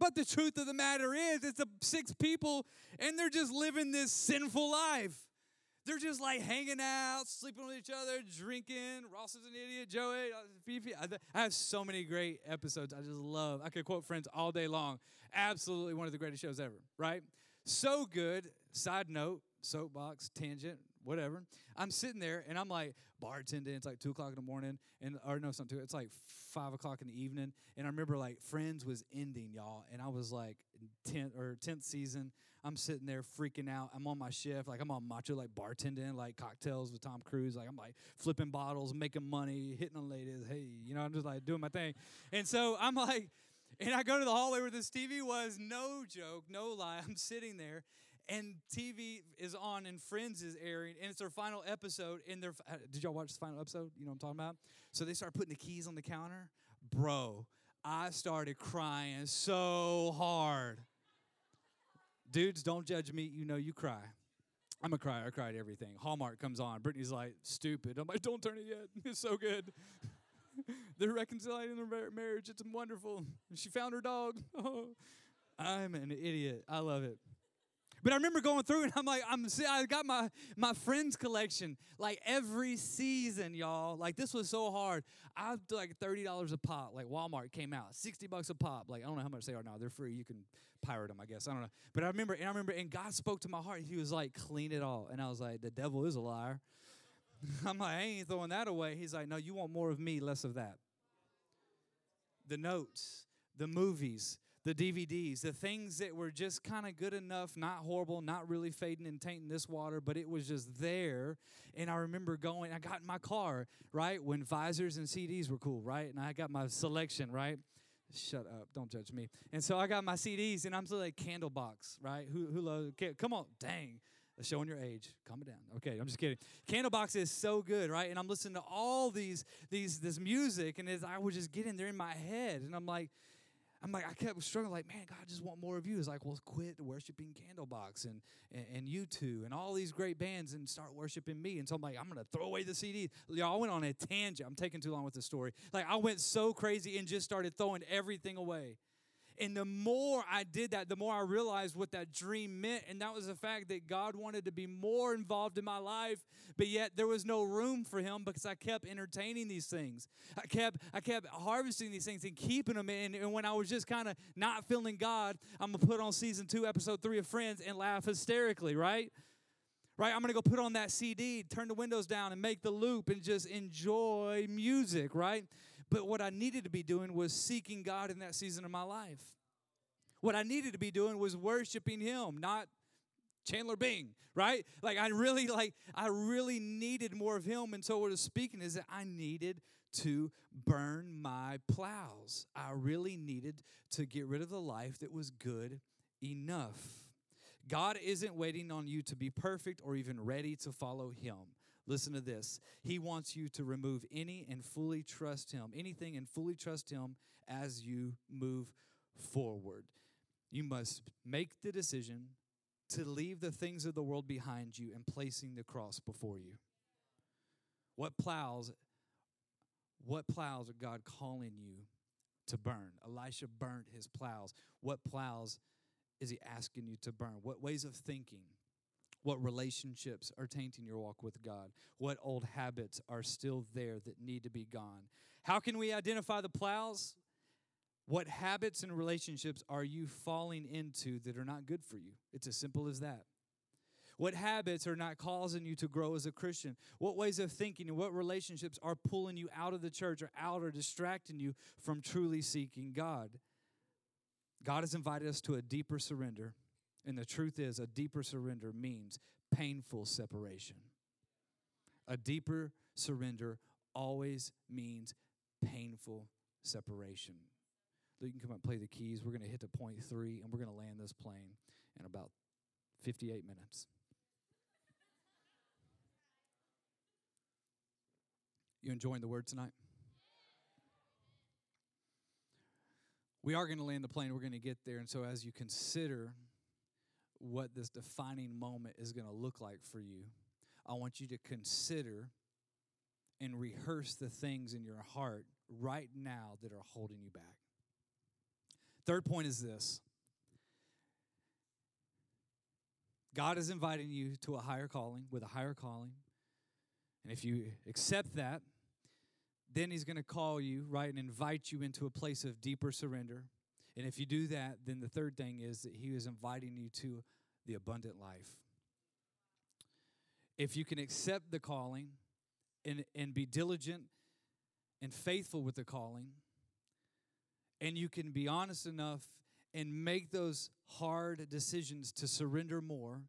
But the truth of the matter is, it's a six people and they're just living this sinful life. They're just like hanging out, sleeping with each other, drinking. Ross is an idiot. Joey, uh, Phoebe. I have so many great episodes. I just love. I could quote Friends all day long. Absolutely one of the greatest shows ever, right? So good. Side note, soapbox, tangent, whatever. I'm sitting there and I'm like bartending. It's like two o'clock in the morning, and or no, it's not two. It's like five o'clock in the evening. And I remember like Friends was ending, y'all, and I was like tenth or tenth season. I'm sitting there freaking out. I'm on my shift, like I'm on macho, like bartending, like cocktails with Tom Cruise. Like I'm like flipping bottles, making money, hitting on ladies. Hey, you know, I'm just like doing my thing. And so I'm like. And I go to the hallway where this TV was, no joke, no lie. I'm sitting there, and TV is on and Friends is airing, and it's their final episode. And their uh, did y'all watch the final episode? You know what I'm talking about? So they start putting the keys on the counter, bro. I started crying so hard. Dudes, don't judge me. You know you cry. I'm a crier. I cried everything. Hallmark comes on. Brittany's like, stupid. I'm like, don't turn it yet. It's so good. They're reconciling their marriage. It's wonderful. She found her dog. I'm an idiot. I love it. But I remember going through and I'm like, I'm I got my my friends collection like every season, y'all. Like this was so hard. I like thirty dollars a pop. Like Walmart came out, sixty bucks a pop. Like I don't know how much they are now. They're free. You can pirate them, I guess. I don't know. But I remember, and I remember, and God spoke to my heart. He was like, clean it all. And I was like, the devil is a liar. I'm like, I ain't throwing that away. He's like, no, you want more of me, less of that. The notes, the movies, the DVDs, the things that were just kind of good enough, not horrible, not really fading and tainting this water, but it was just there. And I remember going, I got in my car, right, when visors and CDs were cool, right? And I got my selection, right? Shut up! Don't judge me. And so I got my CDs, and I'm still like Candlebox, right? Who who loves? Come on, dang! showing your age. Calm it down. Okay, I'm just kidding. Candlebox is so good, right? And I'm listening to all these these this music, and as I was just getting there in my head, and I'm like, I'm like, I kept struggling, like, man, God, I just want more of you. It's like, well, quit worshiping Candlebox and, and, and U2 and all these great bands and start worshiping me. And so I'm like, I'm going to throw away the CD. Y'all, I went on a tangent. I'm taking too long with the story. Like, I went so crazy and just started throwing everything away. And the more I did that, the more I realized what that dream meant. And that was the fact that God wanted to be more involved in my life, but yet there was no room for him because I kept entertaining these things. I kept I kept harvesting these things and keeping them in. And when I was just kind of not feeling God, I'm gonna put on season two, episode three of Friends and laugh hysterically, right? Right? I'm gonna go put on that CD, turn the windows down, and make the loop and just enjoy music, right? But what I needed to be doing was seeking God in that season of my life. What I needed to be doing was worshiping Him, not Chandler Bing, right? Like I really like I really needed more of him. And so what is speaking is that I needed to burn my plows. I really needed to get rid of the life that was good enough. God isn't waiting on you to be perfect or even ready to follow him. Listen to this. He wants you to remove any and fully trust Him, anything and fully trust Him as you move forward. You must make the decision to leave the things of the world behind you and placing the cross before you. What plows what plows are God calling you to burn? Elisha burnt his plows. What plows is he asking you to burn? What ways of thinking? What relationships are tainting your walk with God? What old habits are still there that need to be gone? How can we identify the plows? What habits and relationships are you falling into that are not good for you? It's as simple as that. What habits are not causing you to grow as a Christian? What ways of thinking and what relationships are pulling you out of the church or out or distracting you from truly seeking God? God has invited us to a deeper surrender. And the truth is, a deeper surrender means painful separation. A deeper surrender always means painful separation. You can come up and play the keys. We're going to hit to point three, and we're going to land this plane in about 58 minutes. You enjoying the word tonight? We are going to land the plane. We're going to get there. And so, as you consider what this defining moment is going to look like for you, I want you to consider and rehearse the things in your heart right now that are holding you back. Third point is this God is inviting you to a higher calling, with a higher calling. And if you accept that, then he's going to call you, right, and invite you into a place of deeper surrender. And if you do that, then the third thing is that he is inviting you to the abundant life. If you can accept the calling and, and be diligent and faithful with the calling, and you can be honest enough and make those hard decisions to surrender more,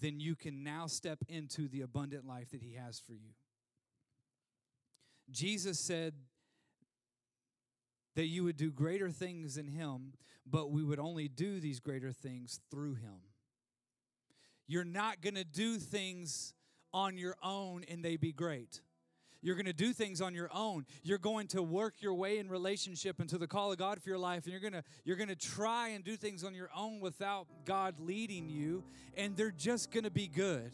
then you can now step into the abundant life that he has for you. Jesus said that you would do greater things than him, but we would only do these greater things through him. You're not going to do things on your own and they be great. You're going to do things on your own. You're going to work your way in relationship into the call of God for your life and you're going to you're going to try and do things on your own without God leading you and they're just going to be good.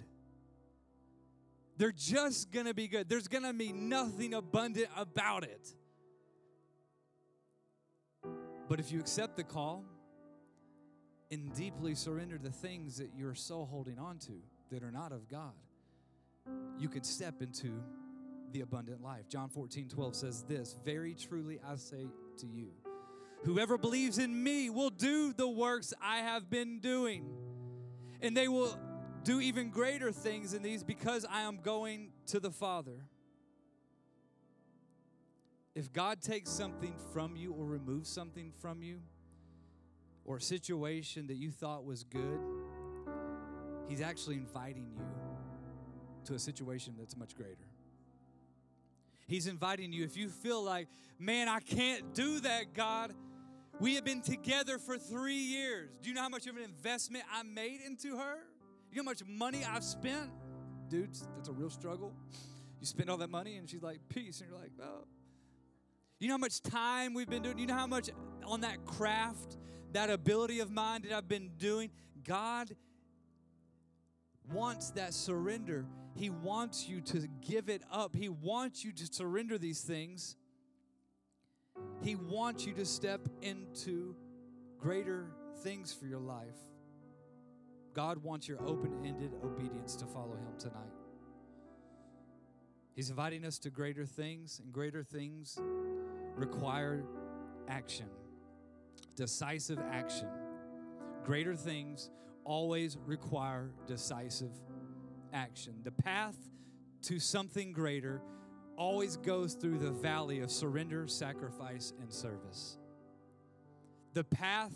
They're just going to be good. There's going to be nothing abundant about it. But if you accept the call and deeply surrender the things that you're so holding on to that are not of God, you can step into the abundant life. John 14, 12 says this Very truly I say to you, whoever believes in me will do the works I have been doing, and they will do even greater things than these because I am going to the Father. If God takes something from you or removes something from you, or a situation that you thought was good, He's actually inviting you to a situation that's much greater. He's inviting you. If you feel like, man, I can't do that, God, we have been together for three years. Do you know how much of an investment I made into her? You know how much money I've spent? Dudes, that's a real struggle. You spend all that money and she's like, peace. And you're like, oh. You know how much time we've been doing? You know how much on that craft, that ability of mine that I've been doing? God wants that surrender. He wants you to give it up. He wants you to surrender these things. He wants you to step into greater things for your life. God wants your open ended obedience to follow Him tonight. He's inviting us to greater things, and greater things require action, decisive action. Greater things always require decisive action. The path to something greater always goes through the valley of surrender, sacrifice, and service. The path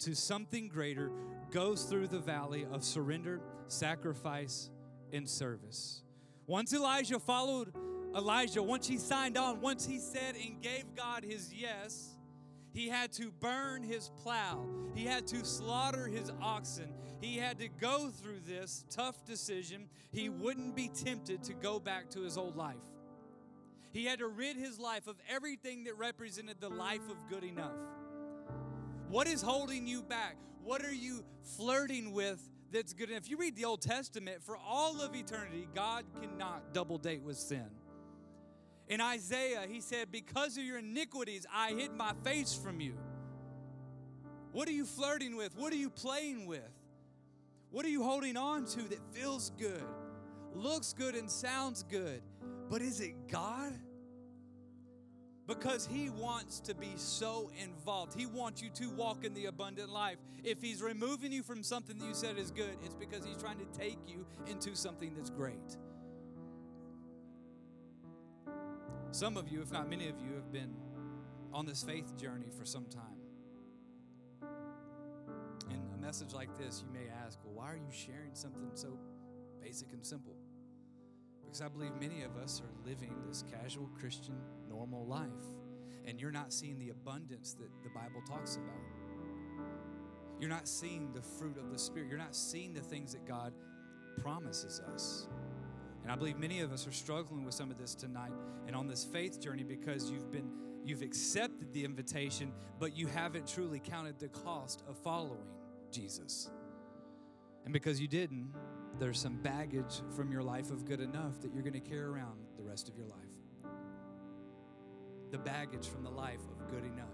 to something greater goes through the valley of surrender, sacrifice, and service. Once Elisha followed Elijah, once he signed on, once he said and gave God his yes, he had to burn his plow. He had to slaughter his oxen. he had to go through this tough decision. He wouldn't be tempted to go back to his old life. He had to rid his life of everything that represented the life of good enough. What is holding you back? What are you flirting with that's good enough? You read the Old Testament, for all of eternity, God cannot double date with sin. In Isaiah, he said, Because of your iniquities, I hid my face from you. What are you flirting with? What are you playing with? What are you holding on to that feels good, looks good, and sounds good? But is it God? Because He wants to be so involved. He wants you to walk in the abundant life. If He's removing you from something that you said is good, it's because He's trying to take you into something that's great. Some of you, if not many of you, have been on this faith journey for some time. In a message like this, you may ask, well, why are you sharing something so basic and simple? Because I believe many of us are living this casual Christian normal life, and you're not seeing the abundance that the Bible talks about. You're not seeing the fruit of the Spirit. You're not seeing the things that God promises us. And I believe many of us are struggling with some of this tonight and on this faith journey because you've been you've accepted the invitation, but you haven't truly counted the cost of following Jesus. And because you didn't, there's some baggage from your life of good enough that you're going to carry around the rest of your life. The baggage from the life of good enough.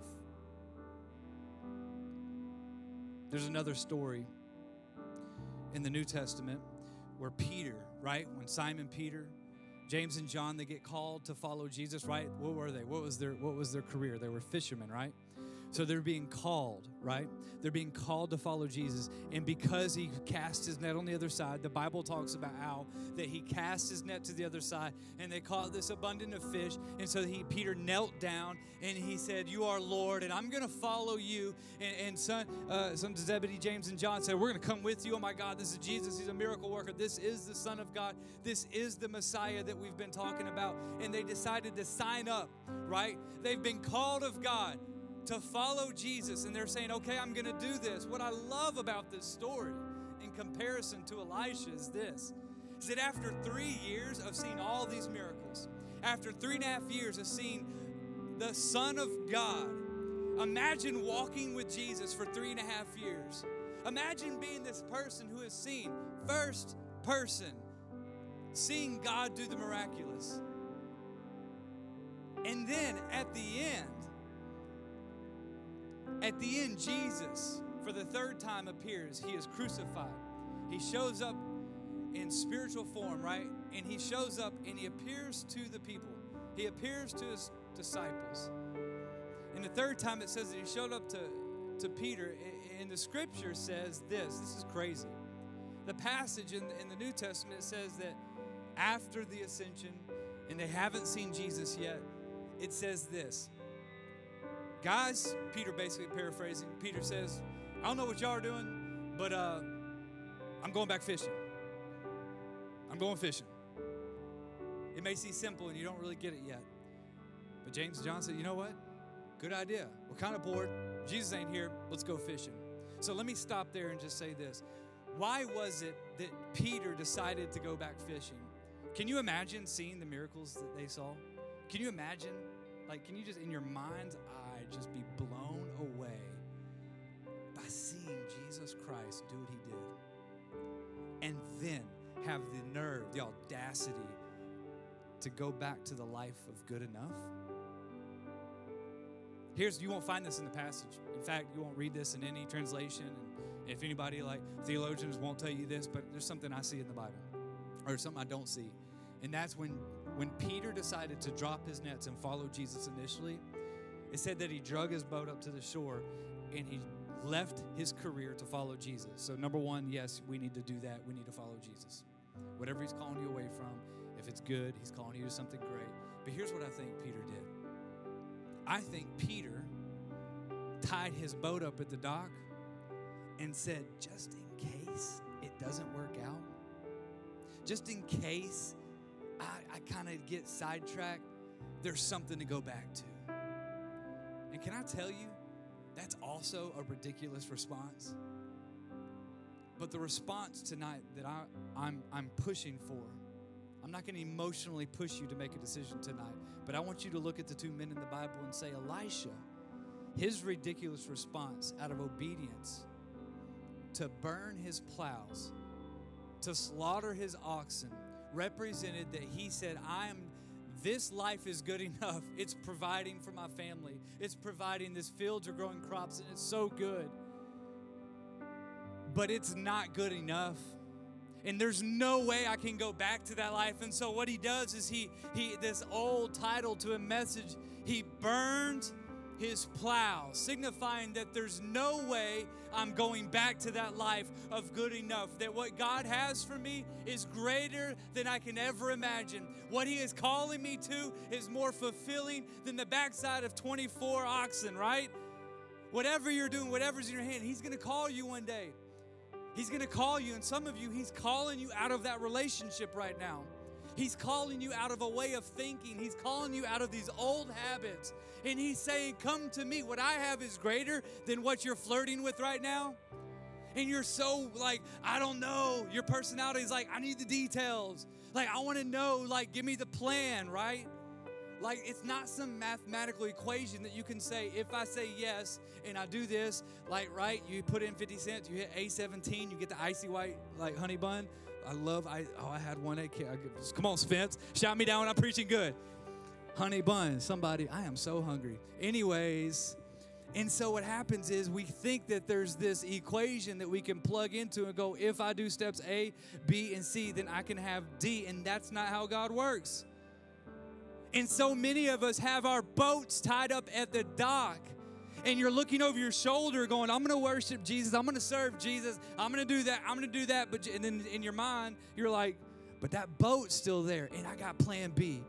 There's another story in the New Testament where Peter, right? When Simon Peter, James and John they get called to follow Jesus, right? What were they? What was their what was their career? They were fishermen, right? So they're being called, right? They're being called to follow Jesus. And because he cast his net on the other side, the Bible talks about how that he cast his net to the other side and they caught this abundant of fish. And so he Peter knelt down and he said, You are Lord, and I'm gonna follow you. And, and son, uh, Zebedee, James, and John said, We're gonna come with you. Oh my God, this is Jesus. He's a miracle worker. This is the Son of God. This is the Messiah that we've been talking about. And they decided to sign up, right? They've been called of God to follow Jesus and they're saying, okay, I'm going to do this. What I love about this story in comparison to Elisha is this is that after three years of seeing all these miracles, after three and a half years of seeing the Son of God, imagine walking with Jesus for three and a half years. Imagine being this person who has seen first person, seeing God do the miraculous. And then at the end, at the end, Jesus, for the third time, appears. He is crucified. He shows up in spiritual form, right? And he shows up and he appears to the people. He appears to his disciples. And the third time it says that he showed up to, to Peter. And the scripture says this this is crazy. The passage in the, in the New Testament says that after the ascension, and they haven't seen Jesus yet, it says this Guys, Peter basically paraphrasing, Peter says, I don't know what y'all are doing, but uh, I'm going back fishing. I'm going fishing. It may seem simple and you don't really get it yet. But James and John said, you know what? Good idea. We're kind of bored. Jesus ain't here. Let's go fishing. So let me stop there and just say this. Why was it that Peter decided to go back fishing? Can you imagine seeing the miracles that they saw? Can you imagine? Like, can you just, in your mind's eye, Christ do what he did. And then have the nerve, the audacity to go back to the life of good enough. Here's you won't find this in the passage. In fact, you won't read this in any translation. And if anybody like theologians won't tell you this, but there's something I see in the Bible, or something I don't see. And that's when when Peter decided to drop his nets and follow Jesus initially, it said that he drug his boat up to the shore and he left his career to follow Jesus. So, number one, yes, we need to do that. We need to follow Jesus. Whatever he's calling you away from, if it's good, he's calling you to something great. But here's what I think Peter did I think Peter tied his boat up at the dock and said, just in case it doesn't work out, just in case I, I kind of get sidetracked, there's something to go back to. And can I tell you, that's also a ridiculous response. But the response tonight that I, I'm, I'm pushing for, I'm not going to emotionally push you to make a decision tonight, but I want you to look at the two men in the Bible and say, Elisha, his ridiculous response out of obedience to burn his plows, to slaughter his oxen, represented that he said, I am this life is good enough. It's providing for my family. It's providing this fields are growing crops and it's so good. But it's not good enough. And there's no way I can go back to that life. And so what he does is he he this old title to a message, he burns his plow, signifying that there's no way I'm going back to that life of good enough. That what God has for me is greater than I can ever imagine. What He is calling me to is more fulfilling than the backside of 24 oxen, right? Whatever you're doing, whatever's in your hand, He's gonna call you one day. He's gonna call you, and some of you, He's calling you out of that relationship right now. He's calling you out of a way of thinking. He's calling you out of these old habits. And He's saying, Come to me. What I have is greater than what you're flirting with right now. And you're so like, I don't know. Your personality is like, I need the details. Like, I wanna know, like, give me the plan, right? Like, it's not some mathematical equation that you can say, if I say yes and I do this, like, right, you put in 50 cents, you hit A17, you get the icy white, like, honey bun. I love, I, oh, I had one at, come on, Spence, shout me down when I'm preaching good honey bun. Somebody, I am so hungry. Anyways, and so what happens is we think that there's this equation that we can plug into and go, if I do steps A, B, and C, then I can have D. And that's not how God works. And so many of us have our boats tied up at the dock. And you're looking over your shoulder going, I'm going to worship Jesus. I'm going to serve Jesus. I'm going to do that. I'm going to do that. But and then in your mind, you're like, but that boat's still there. And I got plan B.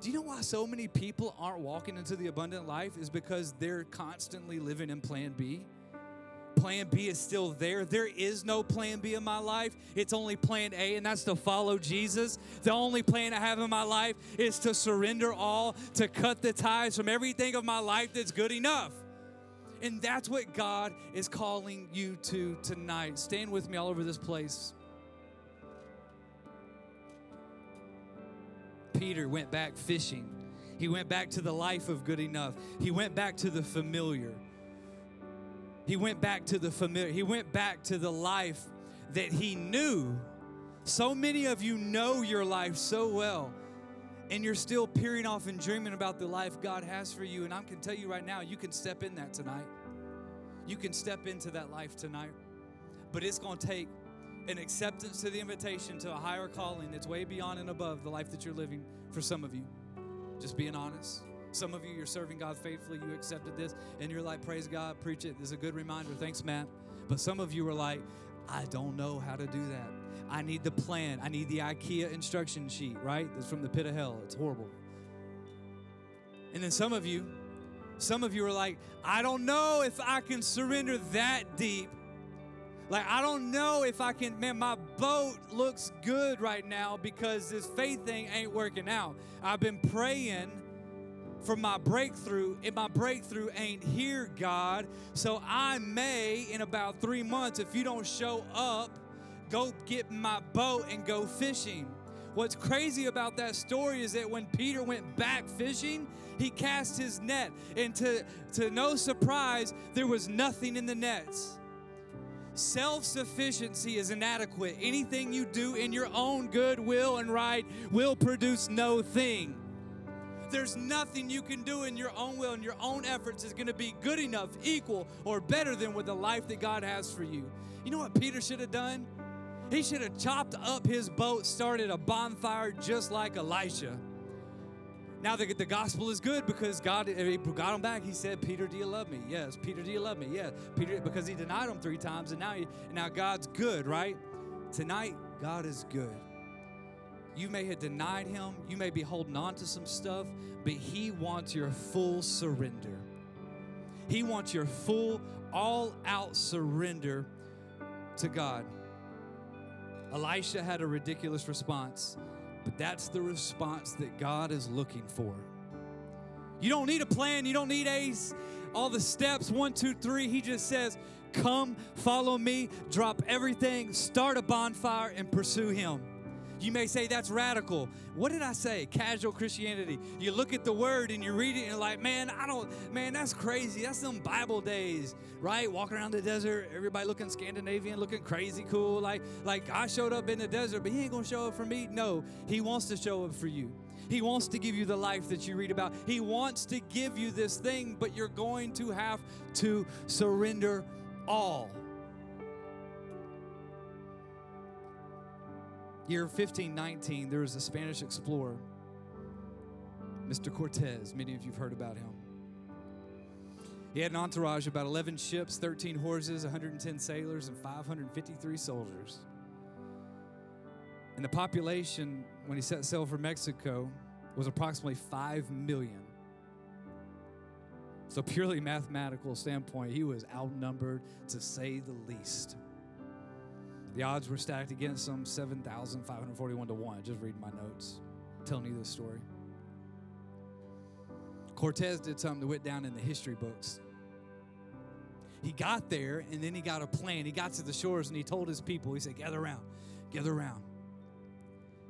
Do you know why so many people aren't walking into the abundant life? Is because they're constantly living in plan B. Plan B is still there. There is no plan B in my life. It's only plan A, and that's to follow Jesus. The only plan I have in my life is to surrender all, to cut the ties from everything of my life that's good enough. And that's what God is calling you to tonight. Stand with me all over this place. Peter went back fishing. He went back to the life of good enough. He went back to the familiar. He went back to the familiar. He went back to the life that he knew. So many of you know your life so well, and you're still peering off and dreaming about the life God has for you. And I can tell you right now, you can step in that tonight. You can step into that life tonight. But it's going to take an acceptance to the invitation to a higher calling that's way beyond and above the life that you're living for some of you. Just being honest. Some of you, you're serving God faithfully. You accepted this, and you're like, Praise God, preach it. This is a good reminder. Thanks, Matt. But some of you are like, I don't know how to do that. I need the plan. I need the IKEA instruction sheet, right? That's from the pit of hell. It's horrible. And then some of you, some of you are like, I don't know if I can surrender that deep like, I don't know if I can, man, my boat looks good right now because this faith thing ain't working out. I've been praying for my breakthrough, and my breakthrough ain't here, God. So I may, in about three months, if you don't show up, go get my boat and go fishing. What's crazy about that story is that when Peter went back fishing, he cast his net, and to, to no surprise, there was nothing in the nets. Self sufficiency is inadequate. Anything you do in your own good will and right will produce no thing. There's nothing you can do in your own will and your own efforts is going to be good enough, equal, or better than with the life that God has for you. You know what Peter should have done? He should have chopped up his boat, started a bonfire just like Elisha. Now the, the gospel is good because God he got him back. He said, "Peter, do you love me?" Yes. Peter, do you love me? Yes. Peter, because he denied him three times, and now he, now God's good, right? Tonight, God is good. You may have denied him. You may be holding on to some stuff, but he wants your full surrender. He wants your full, all-out surrender to God. Elisha had a ridiculous response. But that's the response that God is looking for. You don't need a plan, you don't need Ace. All the steps one, two, three. He just says, Come, follow me, drop everything, start a bonfire, and pursue Him. You may say that's radical. What did I say? Casual Christianity. You look at the word and you read it and you're like, man, I don't, man, that's crazy. That's some Bible days, right? Walking around the desert, everybody looking Scandinavian, looking crazy cool. Like, like I showed up in the desert, but he ain't gonna show up for me. No, he wants to show up for you. He wants to give you the life that you read about. He wants to give you this thing, but you're going to have to surrender all. Year 1519, there was a Spanish explorer, Mr. Cortez. Many of you have heard about him. He had an entourage of about 11 ships, 13 horses, 110 sailors, and 553 soldiers. And the population, when he set sail for Mexico, was approximately 5 million. So, purely mathematical standpoint, he was outnumbered to say the least. The odds were stacked against him 7,541 to 1. Just reading my notes, telling you this story. Cortez did something that went down in the history books. He got there and then he got a plan. He got to the shores and he told his people, he said, Gather around, gather around,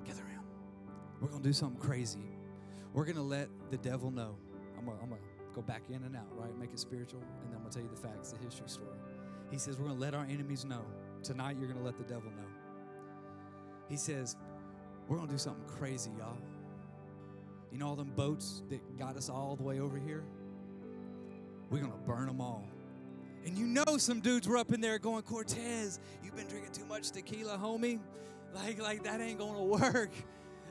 gather around. We're going to do something crazy. We're going to let the devil know. I'm going to go back in and out, right? Make it spiritual. And then I'm going to tell you the facts, the history story. He says, We're going to let our enemies know Tonight, you're going to let the devil know. He says, We're going to do something crazy, y'all. You know all them boats that got us all the way over here? We're going to burn them all. And you know some dudes were up in there going, Cortez, you've been drinking too much tequila, homie. Like, like that ain't going to work.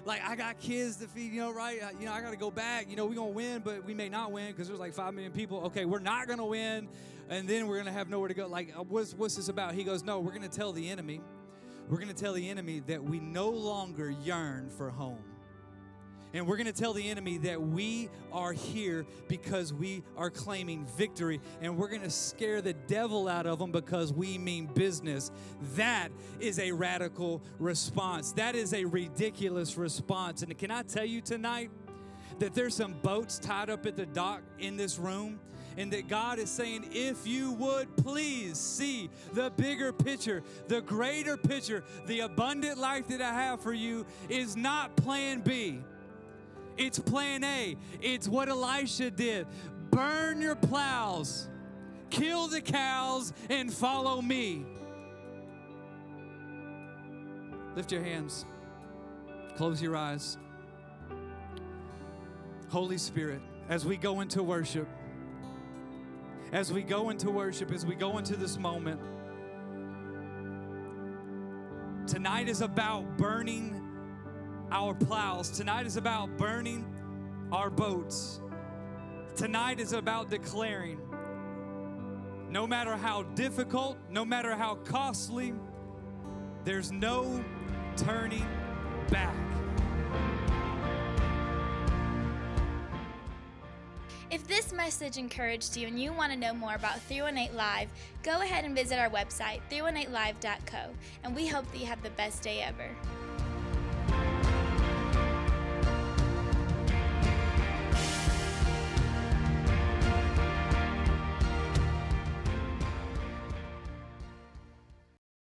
Like, I got kids to feed, you know, right? You know, I got to go back. You know, we're to win, but we may not win because there's like 5 million people. Okay, we're not to win and then we're to have nowhere to go. Like, uh, what's, what's this about? He goes, No, we're to tell the enemy, we're to tell the enemy that we no longer yearn for home. And we're going to tell the enemy that we are here because we are claiming victory. And we're going to scare the devil out of them because we mean business. That is a radical response. That is a ridiculous response. And can I tell you tonight that there's some boats tied up at the dock in this room? and that God is saying, if you would please see the bigger picture, the greater picture, the abundant life that I have for you is not plan B. It's plan A. It's what Elisha did. Burn your plows, kill the cows, and follow me. Lift your hands, close your eyes. Holy Spirit, as we go into worship, as we go into worship, as we go into this moment. Tonight is about burning our plows. Tonight is about burning our boats. Tonight is about declaring no matter how difficult, no matter how costly, there's no turning back. If this message encouraged you and you want to know more about 318 Live, go ahead and visit our website, 318live.co, and we hope that you have the best day ever.